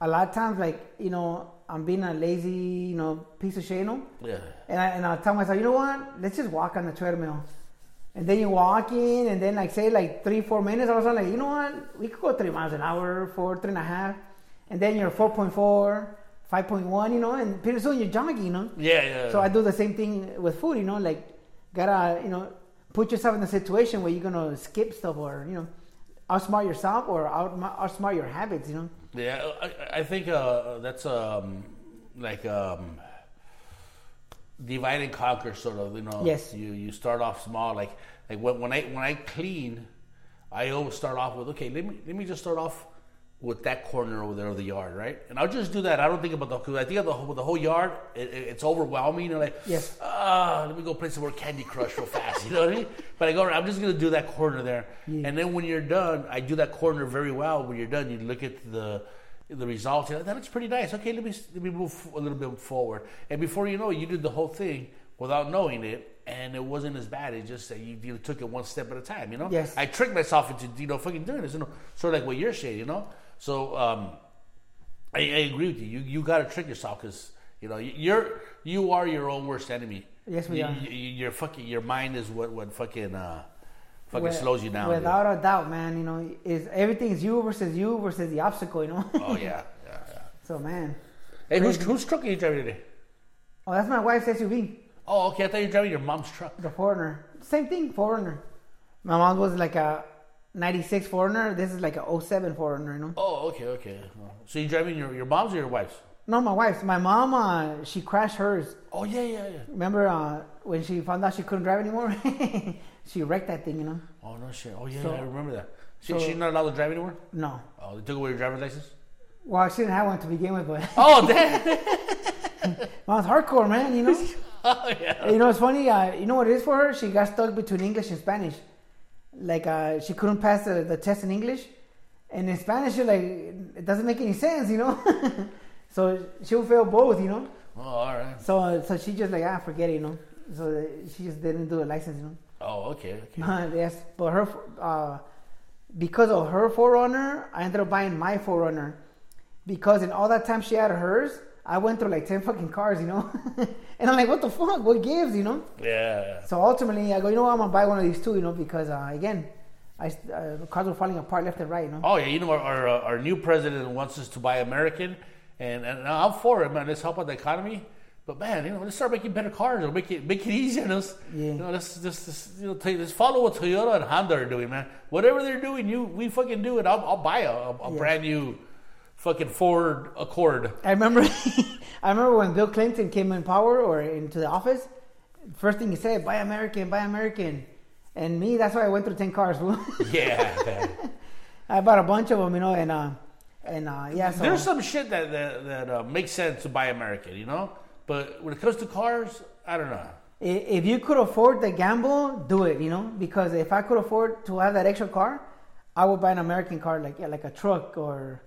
B: A lot of times, like you know, I'm being a lazy, you know, piece of shit, you know.
A: yeah.
B: And I, and I tell myself, you know what? Let's just walk on the treadmill. And then you walk in, and then like say like three, four minutes, I was like, you know what? We could go three miles an hour, four, three and a half, and then you're 4.4, 5.1, you know, and pretty soon you're jogging, you know.
A: Yeah, yeah.
B: So I do the same thing with food, you know, like gotta, you know, put yourself in a situation where you're gonna skip stuff or you know, outsmart yourself or out, outsmart your habits, you know.
A: Yeah, I, I think uh, that's um, like um, divide and conquer, sort of. You know,
B: Yes.
A: You you start off small, like like when, when I when I clean, I always start off with okay. Let me let me just start off with that corner over there of the yard, right? And I'll just do that. I don't think about the because I think of the whole, the whole yard. It, it- it's overwhelming. And like,
B: Yes.
A: ah, let me go play some more Candy Crush real fast. You know what I mean? But I go, I'm just gonna do that corner there,
B: Yeah.
A: and then when you're done, I do that corner very well. When you're done, you look at the the results. You're like, that looks pretty nice. Okay, let me let me move a little bit forward. And before you know it, you did the whole thing without knowing it, and it wasn't as bad. It's just that you, you took it one step at a time. You know.
B: Yes.
A: I tricked myself into you know fucking doing this. You know, sort of like what you're saying. You know. So um, I, I agree with you. You you got to trick yourself because you know you're you are your own worst enemy.
B: Yes, we
A: You-
B: are.
A: you- your fucking your mind is what what fucking uh fucking
B: Wi-
A: slows you down. dude.
B: Without a doubt, man. You know, is everything is you versus you versus the obstacle. You know.
A: Oh yeah, yeah, yeah.
B: so man.
A: Hey, whose whose truck are you driving today?
B: Oh, that's my wife's SUV,
A: Oh, okay. I thought you were driving your mom's truck.
B: the Forerunner. Same thing, Forerunner. My mom was like a '96 Forerunner. This is like a 07 Forerunner. You know.
A: Oh, okay, okay. So you're driving your, your mom's or your wife's?
B: No, my wife's. My mom, uh, she crashed hers.
A: Oh yeah, yeah, yeah.
B: Remember uh, when she found out she couldn't drive anymore? she wrecked that thing. You know.
A: Oh no shit. Oh yeah,
B: So-
A: yeah, I remember that. She,
B: so-
A: she's not allowed to drive anymore.
B: No.
A: Oh, they took away your driver's license.
B: Well, she didn't have one to begin with, but
A: Oh damn.
B: mom's hardcore, man. You know.
A: oh yeah.
B: You know, it's funny. Uh, you know what it is for her? She got stuck between English and Spanish. Like uh, she couldn't pass the, the test in English, and in Spanish, like, it doesn't make any sense, you know. so she'll fail both, you know.
A: Oh, all right.
B: So so she just like ah, forget it, you know. So she just didn't do a license, you know.
A: Oh, okay, okay.
B: yes, but her uh, because of her Forerunner, I ended up buying my Forerunner because in all that time she had hers, I went through like ten fucking cars, you know. and I'm like, what the fuck? What gives, you know?
A: Yeah.
B: So ultimately, I go, you know what? I'm gonna buy one of these too, you know, because uh, again, I uh, the cars were falling apart left and right, you know.
A: Oh yeah, you know our our, uh, our new president wants us to buy American, and and I'm for it, man. Let's help out the economy. But man, you know, let's start making better cars. It'll make it make it easier. Let's,
B: Yeah.
A: You know, let's just, you know, let's follow what Toyota and Honda are doing, man. Whatever they're doing, you we fucking do it. I'll, I'll buy a, a, a
B: Yeah.
A: brand new fucking Ford Accord.
B: I remember, I remember when Bill Clinton came in power or into the office. First thing he said, "Buy American, buy American," and me, that's why I went through ten cars.
A: Yeah.
B: I bought a bunch of them, you know, and uh, and uh, yeah. So
A: There's some shit that that, that uh, makes sense to buy American, you know. But when it comes to cars, I don't know.
B: if you could afford the gamble, do it, you know, because if I could afford to have that extra car, I would buy an American car, like yeah, like a truck or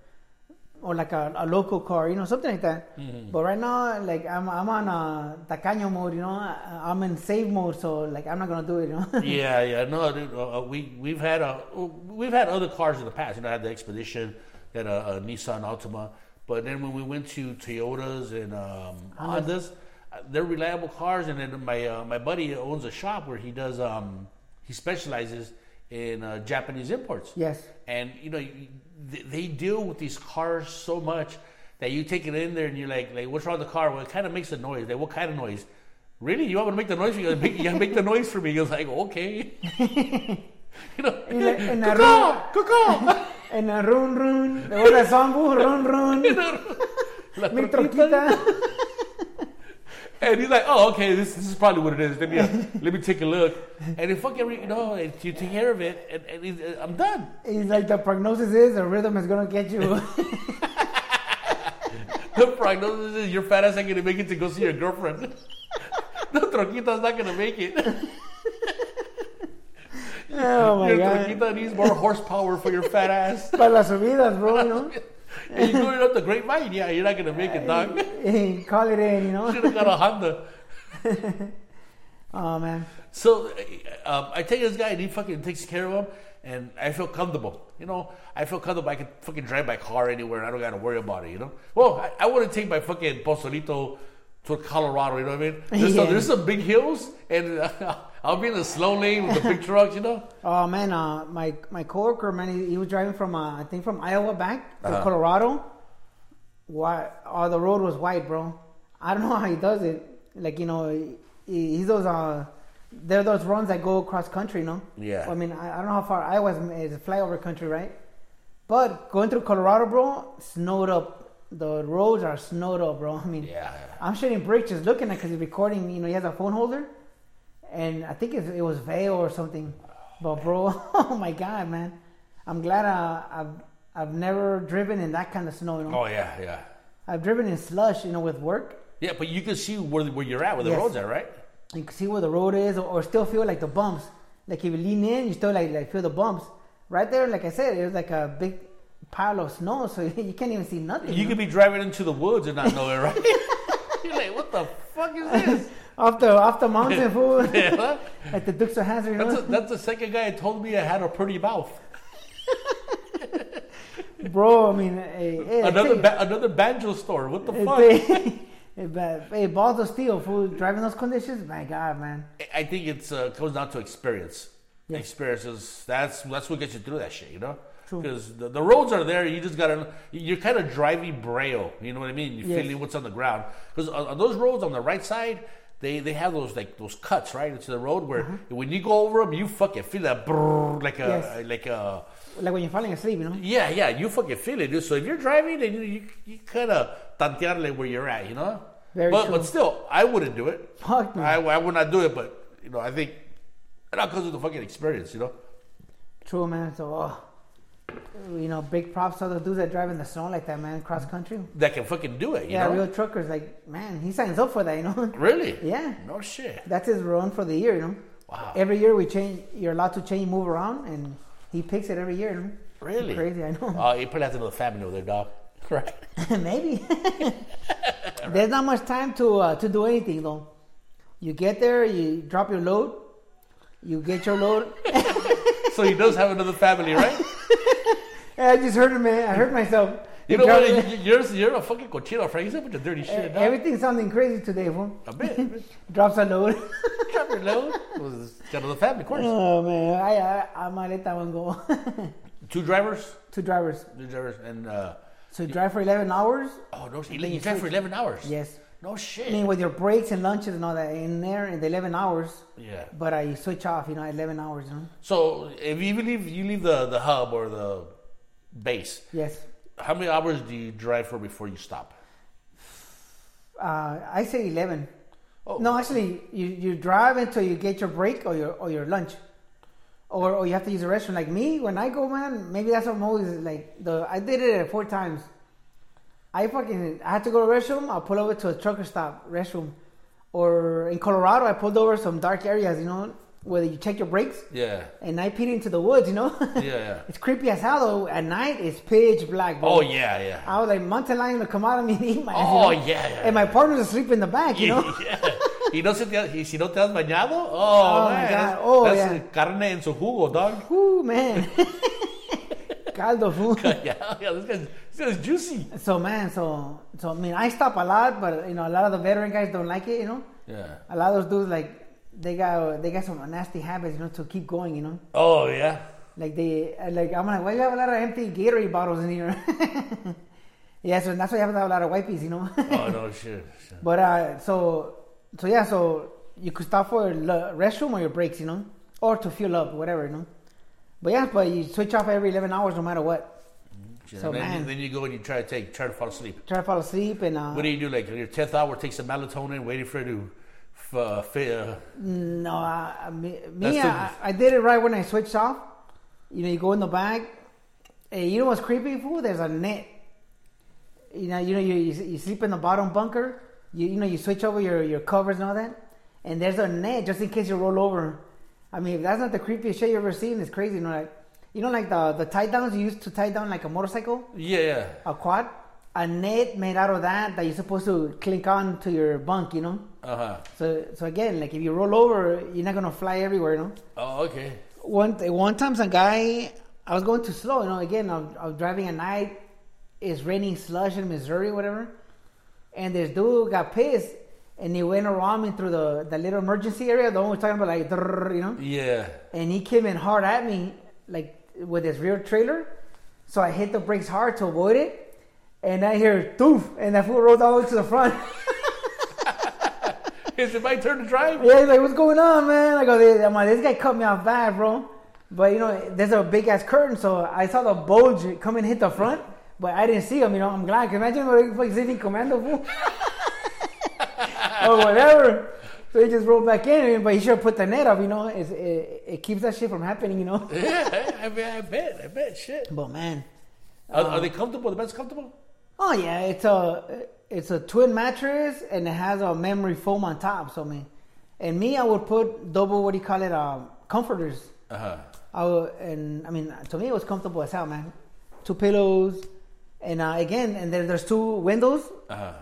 B: or like a, a local car, you know, something like that. But right now, like I'm I'm on a tacaño mode, you know, I'm in save mode, so like I'm not gonna do it, you know.
A: yeah, yeah, no, dude, uh, uh, we we've had a we've had other cars in the past. You know, I had the Expedition, had a, a Nissan Altima, but then when we went to Toyotas and um, Hondas, uh, they're reliable cars. And then my uh, my buddy owns a shop where he does um, he specializes in uh, Japanese imports.
B: yes.
A: And you know, they, deal with these cars so much that you take it in there and you're like, like, what's wrong with the car? Well, it kind of makes a noise. Like, what kind of noise? Really? You want me to make the noise? You gotta make, you gotta make the noise for me. He was like, okay. you know,
B: en la
A: cuckoo, cuckoo.
B: And a run run, the otra song, run run,
A: La
B: mi
A: troquita. And he's like, oh, okay, this, this is probably what it is. Let me uh, let me take a look. And if fucking, re- you know, and you take care of it, and, and he's, uh, I'm done.
B: He's like, the prognosis is the rhythm is gonna get you.
A: The prognosis is your fat ass ain't gonna make it to go see your girlfriend. the troquita's not gonna make it.
B: oh my
A: your
B: god.
A: troquita needs more horsepower for your fat ass.
B: Para las subidas, bro, you know.
A: And you're going up the grapevine, yeah, you're not gonna make it, dog.
B: Call it in, you know.
A: Should have got a Honda.
B: Oh man.
A: So uh, um, I take this guy and he fucking takes care of him, and I feel comfortable. You know, I feel comfortable. I can fucking drive my car anywhere, and I don't got to worry about it. You know, well, I, I wouldn't take my fucking Pozolito to Colorado. You know what I mean? There's, some,
B: Yeah.
A: there's some big hills, and uh, I'll be in the slow lane with the big trucks. You know?
B: Oh man, uh, my my coworker, man, he, he was driving from uh, I think from Iowa back to
A: Uh-huh.
B: Colorado. Why? Oh, the road was white, bro. I don't know how he does it. Like you know, he, he's those uh, they're those runs that go across country, no?
A: Yeah.
B: I mean, I, I don't know how far Iowa is, a flyover country, right? But going through Colorado, bro, snowed up the roads are snowed up, bro. I mean,
A: Yeah.
B: I'm shitting bricks just looking at because he's recording. You know, he has a phone holder, and I think it, it was Vail or something. But bro, oh my god, man, I'm glad I, I've I've never driven in that kind of snow. You know,
A: Oh yeah, yeah.
B: I've driven in slush. You know, with work,
A: Yeah, but you can see where, where you're at, where the
B: Yes.
A: road's are, right?
B: you can see where the road is, or, or still feel like the bumps. Like if you lean in, you still like like feel the bumps. Right there, like I said, it was like a big pile of snow, so you can't even see nothing.
A: You
B: know?
A: could be driving into the woods and not know it, right? you're like, what the fuck is this?
B: Off the off the mountain, fool.
A: Yeah.
B: Like the Dukes of Hazzard,
A: That's, a, that's the second guy that told me I had a pretty mouth.
B: bro. I mean, hey, hey,
A: Another
B: you,
A: ba- another banjo store. What the
B: hey,
A: fuck?
B: hey, hey, balls of steel, fool. Driving those conditions, my God, man.
A: I think it's uh, comes down to experience.
B: Yeah.
A: Experiences. That's that's what gets you through that shit, you know.
B: True.
A: Because the, the roads are there. You just gotta. You're kind of driving braille. You know what I mean? You're
B: Yes.
A: feeling what's on the ground. Because on, on those roads on the right side, they they have those like those cuts right into the road where when you go over them, you fucking feel that brrr, like a
B: Uh-huh. Yes.
A: like a.
B: Like when you're falling asleep, you know.
A: Yeah, yeah, you fucking feel it, dude. So if you're driving, then you you, you kind of tantearle where you're at, you know.
B: Very
A: but
B: true.
A: but still, I wouldn't do it.
B: Fuck me.
A: I, I would not do it, but you know, I think all comes with the fucking experience, you know.
B: True, man. So, oh, you know, big props to the dudes that drive in the snow like that, man. Cross country.
A: That can fucking do it, you
B: Yeah,
A: know.
B: real truckers, like, man, he signs up for that, you know.
A: Really?
B: Yeah.
A: No shit.
B: That's his run for the year, you know.
A: Wow.
B: Every year we change. You're allowed to change, move around, and he picks it every year. You know?
A: Really?
B: Crazy, I know.
A: Oh, he probably has another family over there, dog. Right.
B: Maybe. There's not much time to uh, to do anything though. You get there, you drop your load, you get your load.
A: So he does have another family, right?
B: I just heard him. man. I heard myself.
A: You know what? You're you're a fucking cochino, Frank. He's a bunch of dirty shit, dog.
B: Everything's sounding crazy today, fool.
A: A bit. a bit.
B: Drops a load.
A: Drop your load. Got another family, of course.
B: oh man, I I, I might let that one go.
A: Two drivers.
B: Two drivers.
A: Two drivers, and uh,
B: So you drive for 11 hours?
A: oh no, you, you
B: you
A: drive for eleven hours.
B: Yes.
A: No shit.
B: I mean, with your breaks and lunches and all that in there in the 11 hours.
A: yeah.
B: But I switch off, you know, 11 hours, you know?
A: So if you leave, you leave the the hub or the base.
B: Yes.
A: How many hours do you drive for before you stop?
B: Uh, I say 11.
A: Oh.
B: No, actually, you, you drive until you get your break or your or your lunch. Or, or you have to use the restroom. Like me, when I go, man, maybe that's what I'm always like. The I did it four times. I fucking I had to go to the restroom. I'll pull over to a trucker stop restroom. Or in Colorado, I pulled over some dark areas, you know, where you check your brakes.
A: Yeah.
B: And I peed into the woods, you know.
A: Yeah. yeah.
B: it's creepy as hell though. At night, it's pitch black. Bro.
A: Oh yeah, yeah.
B: I was like, mountain lion to come out of me and eat my
A: Oh
B: you know?
A: yeah, yeah.
B: And my partner's asleep in the back, you know.
A: yeah. Y no se te, y si no te has bañado, oh,
B: Oh, my
A: man, that's,
B: Oh,
A: that's
B: yeah.
A: carne en su jugo, dog.
B: Ooh, man. Caldo food.
A: yeah, yeah, this guy's, this guy's juicy.
B: So man, so so I mean, I stop a lot, but you know, a lot of the veteran guys don't like it. You know,
A: Yeah.
B: a lot of those dudes like they got they got some nasty habits, you know, to keep going. You know,
A: Oh yeah.
B: like they like I'm like, why do you have a lot of empty Gatorade bottles in here? yeah, so that's why you have a lot of wipes, you know.
A: Oh no, shit. shit.
B: But uh, so so yeah, so you could stop for the restroom or your breaks, you know, or to fuel up, whatever, you know. But yeah, but you switch off every eleven hours, no matter what.
A: Shit.
B: So, man.
A: then you go and you try to take, try to fall asleep.
B: Try to fall asleep and uh,
A: What do you do? Like your tenth hour, take some melatonin, waiting for it to, f- uh, uh,
B: no, uh, I- me, me I, I did it right when I switched off. You know, you go in the bag. Hey, you know what's creepy, fool? There's a net. You know, you know, you, you, you sleep in the bottom bunker. You, you know, you switch over your, your covers and all that, and there's a net just in case you roll over. I mean, if that's not the creepiest shit you ever seen, it's crazy. You know, like you know, like the the tie downs you used to tie down like a motorcycle,
A: yeah, yeah.
B: a quad. A net made out of that that you're supposed to clink on to your bunk. You know.
A: Uh huh.
B: So so again, like if you roll over, you're not gonna fly everywhere, you know.
A: Oh okay.
B: One one time, some guy, I was going too slow, you know. Again, I was, I was driving at night. It's raining slush in Missouri, whatever. And this dude got pissed, and he went around me through the, the little emergency area, the one we're talking about, like, you know.
A: Yeah.
B: And he came in hard at me, like with his rear trailer. So I hit the brakes hard to avoid it, and I hear doof, and that fool rolled all the way to the front.
A: Is it my turn to drive?
B: Yeah, he's like, what's going on, man? I go, "This- I'm like, this guy cut me off bad, bro. But you know, there's a big ass curtain, so I saw the bulge come and hit the front. But I didn't see him, you know. I'm glad. Can you imagine what like sitting commando fool? or whatever. So he just rolled back in, but he should have put the net up, you know. It's, it, it keeps that shit from happening, you know.
A: yeah, I, mean, I bet, I bet, shit.
B: But man,
A: Are, are they comfortable? The bed's comfortable?
B: oh yeah, it's a it's a twin mattress and it has a memory foam on top. So I mean, and me, I would put double. What do you call it? Um, comforters.
A: Uh huh.
B: I would, and I mean, to me, it was comfortable as hell, man. Two pillows, and uh, again, and then there's two windows.
A: Uh huh.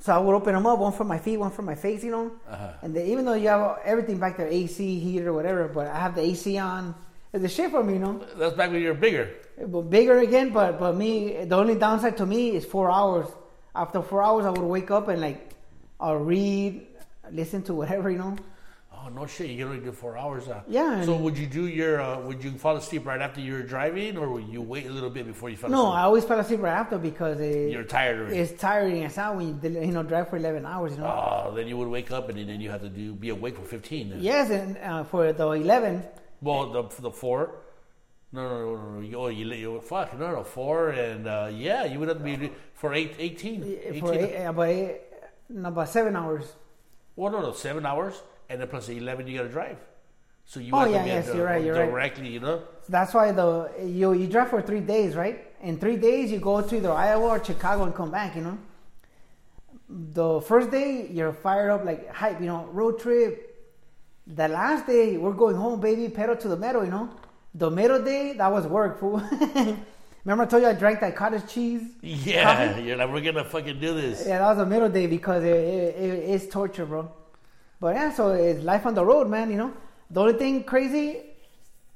B: So I would open them up, one for my feet, one for my face, you know.
A: Uh-huh.
B: And then, even though you have everything back there, AC, heater, whatever, but I have the AC on. It's a shit for me, you know.
A: That's back when you were bigger.
B: But bigger again, but but me, the only downside to me is four hours. After four hours, I would wake up and like, I'll read, listen to whatever, you know.
A: Oh no shit! You can only do four hours. Uh.
B: Yeah,
A: So would you do your? Uh, would you fall asleep right after you were driving, or would you wait a little bit before you fell asleep?
B: No, I always fall asleep right after because it,
A: You're tired already.
B: it's tiring as hell when you you know drive for eleven hours, you know.
A: Oh, then you would wake up and then you have to do be awake for fifteen. Then.
B: Yes, and uh, for the eleven,
A: Well, the for the four. No, no, no, no. no. Oh, you, you fuck no, no, four and uh, yeah, you would have to be for eight, 18. 18
B: for eight, about eight, no, about seven hours.
A: Well, no, no, seven hours, and then plus the eleven you got to drive. So you
B: Oh,
A: have
B: yeah, yes,
A: the-
B: you're right, you're right.
A: directly, you know.
B: That's why the you you drive for three days, right? In three days, you go to either Iowa or Chicago and come back. You know. The first day you're fired up like hype, you know, road trip. The last day we're going home, baby, pedal to the metal, you know. The middle day that was work, fool. Remember I told you I drank that cottage cheese?
A: Yeah,
B: Coffee?
A: you're like we're gonna fucking do this.
B: Yeah, that was the middle day because it, it, it, it's torture, bro. But yeah, so it's life on the road, man. You know, the only thing crazy,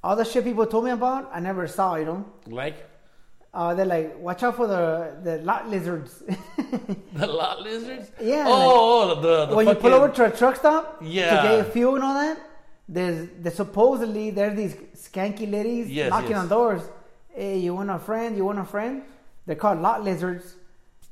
B: all the shit people told me about, I never saw. You know,
A: Like
B: uh, they're like, watch out for the the lot lizards.
A: the lot lizards.
B: Yeah,
A: Oh, oh, the, the
B: when you pull over to a truck stop
A: Yeah.
B: to get fuel and all that, there's there's supposedly there's these skanky ladies
A: Yes,
B: knocking
A: yes.
B: on doors. Hey, you want a friend? You want a friend? They're called lot lizards,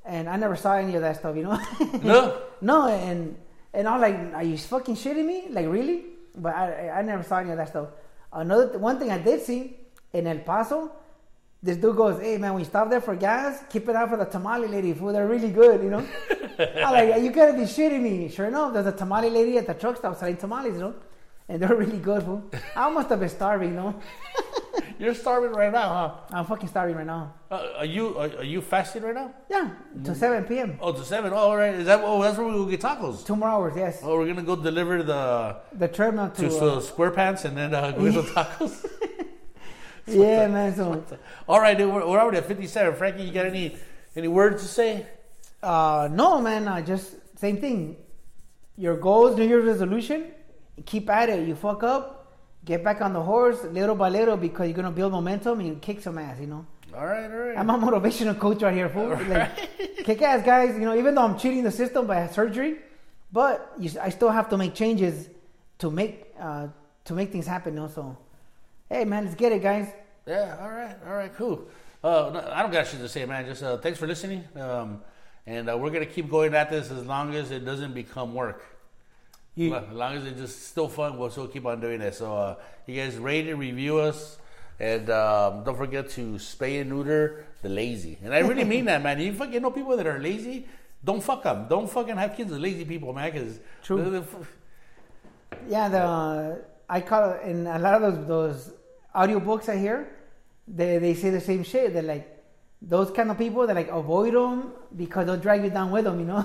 B: and I never saw any of that stuff. You know.
A: No?
B: no, and and I'm like, are you fucking shitting me? Like really? But I I never saw any of that stuff. Another one thing I did see in El Paso. This dude goes, "Hey man, we stop there for gas, keep it out for the tamale lady food. They're really good, you know." I'm like, "You gotta be shitting me." Sure enough, there's a tamale lady at the truck stop selling tamales, you know, and they're really good, fool. I must have been starving, you know.
A: You're starving right now, huh?
B: I'm fucking starving right now.
A: Uh, are you are, are you fasting right now?
B: Yeah, to 7 p.m.
A: Oh, to seven. Oh, all right. Is that? Oh, that's where we will get tacos.
B: Two more hours, yes.
A: Oh, we're gonna go deliver the
B: The treadmill to.
A: to
B: uh,
A: uh, Square Pants and then uh, go get some tacos.
B: yeah, man. So,
A: all right, dude. We're, we're already at fifty-seven. Frankie, you got any any words to say?
B: uh, no, man. I just same thing. Your goals, New Year's resolution. Keep at it. You fuck up, get back on the horse little by little because you're gonna build momentum and kick some ass. You know.
A: All right, all right.
B: I'm a motivational coach right here, fool. Like, kick ass, guys. You know, even though I'm cheating the system by surgery, but you, I still have to make changes to make uh, to make things happen. You know, so hey, man, let's get it, guys.
A: Yeah, all right, all right, cool. Uh, no, I don't got shit to say, man. Just uh, thanks for listening. Um, and uh, we're gonna keep going at this as long as it doesn't become work.
B: You-
A: As long as it's just still fun, we'll still keep on doing it. So uh, you guys rate and review us, and um, don't forget to spay and neuter the lazy. And I really mean that, man. You fucking know people that are lazy. Don't fuck them. Don't fucking have kids with lazy people, man. Because
B: True. Yeah, the I call it in a lot of those those audiobooks I hear, they they say the same shit. They're like those kind of people that like avoid them because they'll drag you down with them. You know.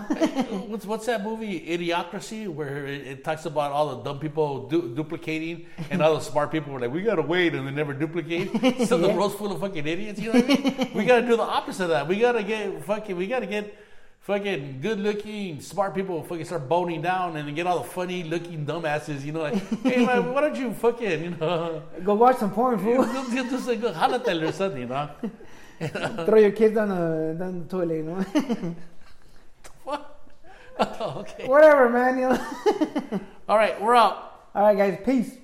A: What's what's that movie Idiocracy where it, it talks about all the dumb people du- duplicating and all the smart people were like we gotta wait and they never duplicate. So the world's full of fucking idiots. You know what I mean? we gotta do the opposite of that. We gotta get fucking. We gotta get fucking good looking smart people fucking start boning down and get all the funny looking dumbasses. You know like hey man, why don't you fucking you know
B: Go watch some porn, fool.
A: just, like go or something, you know?
B: Throw your kids down the down the toilet. You know.
A: What? Oh, okay.
B: Whatever, man. You know.
A: All right, we're out.
B: All right, guys. Peace.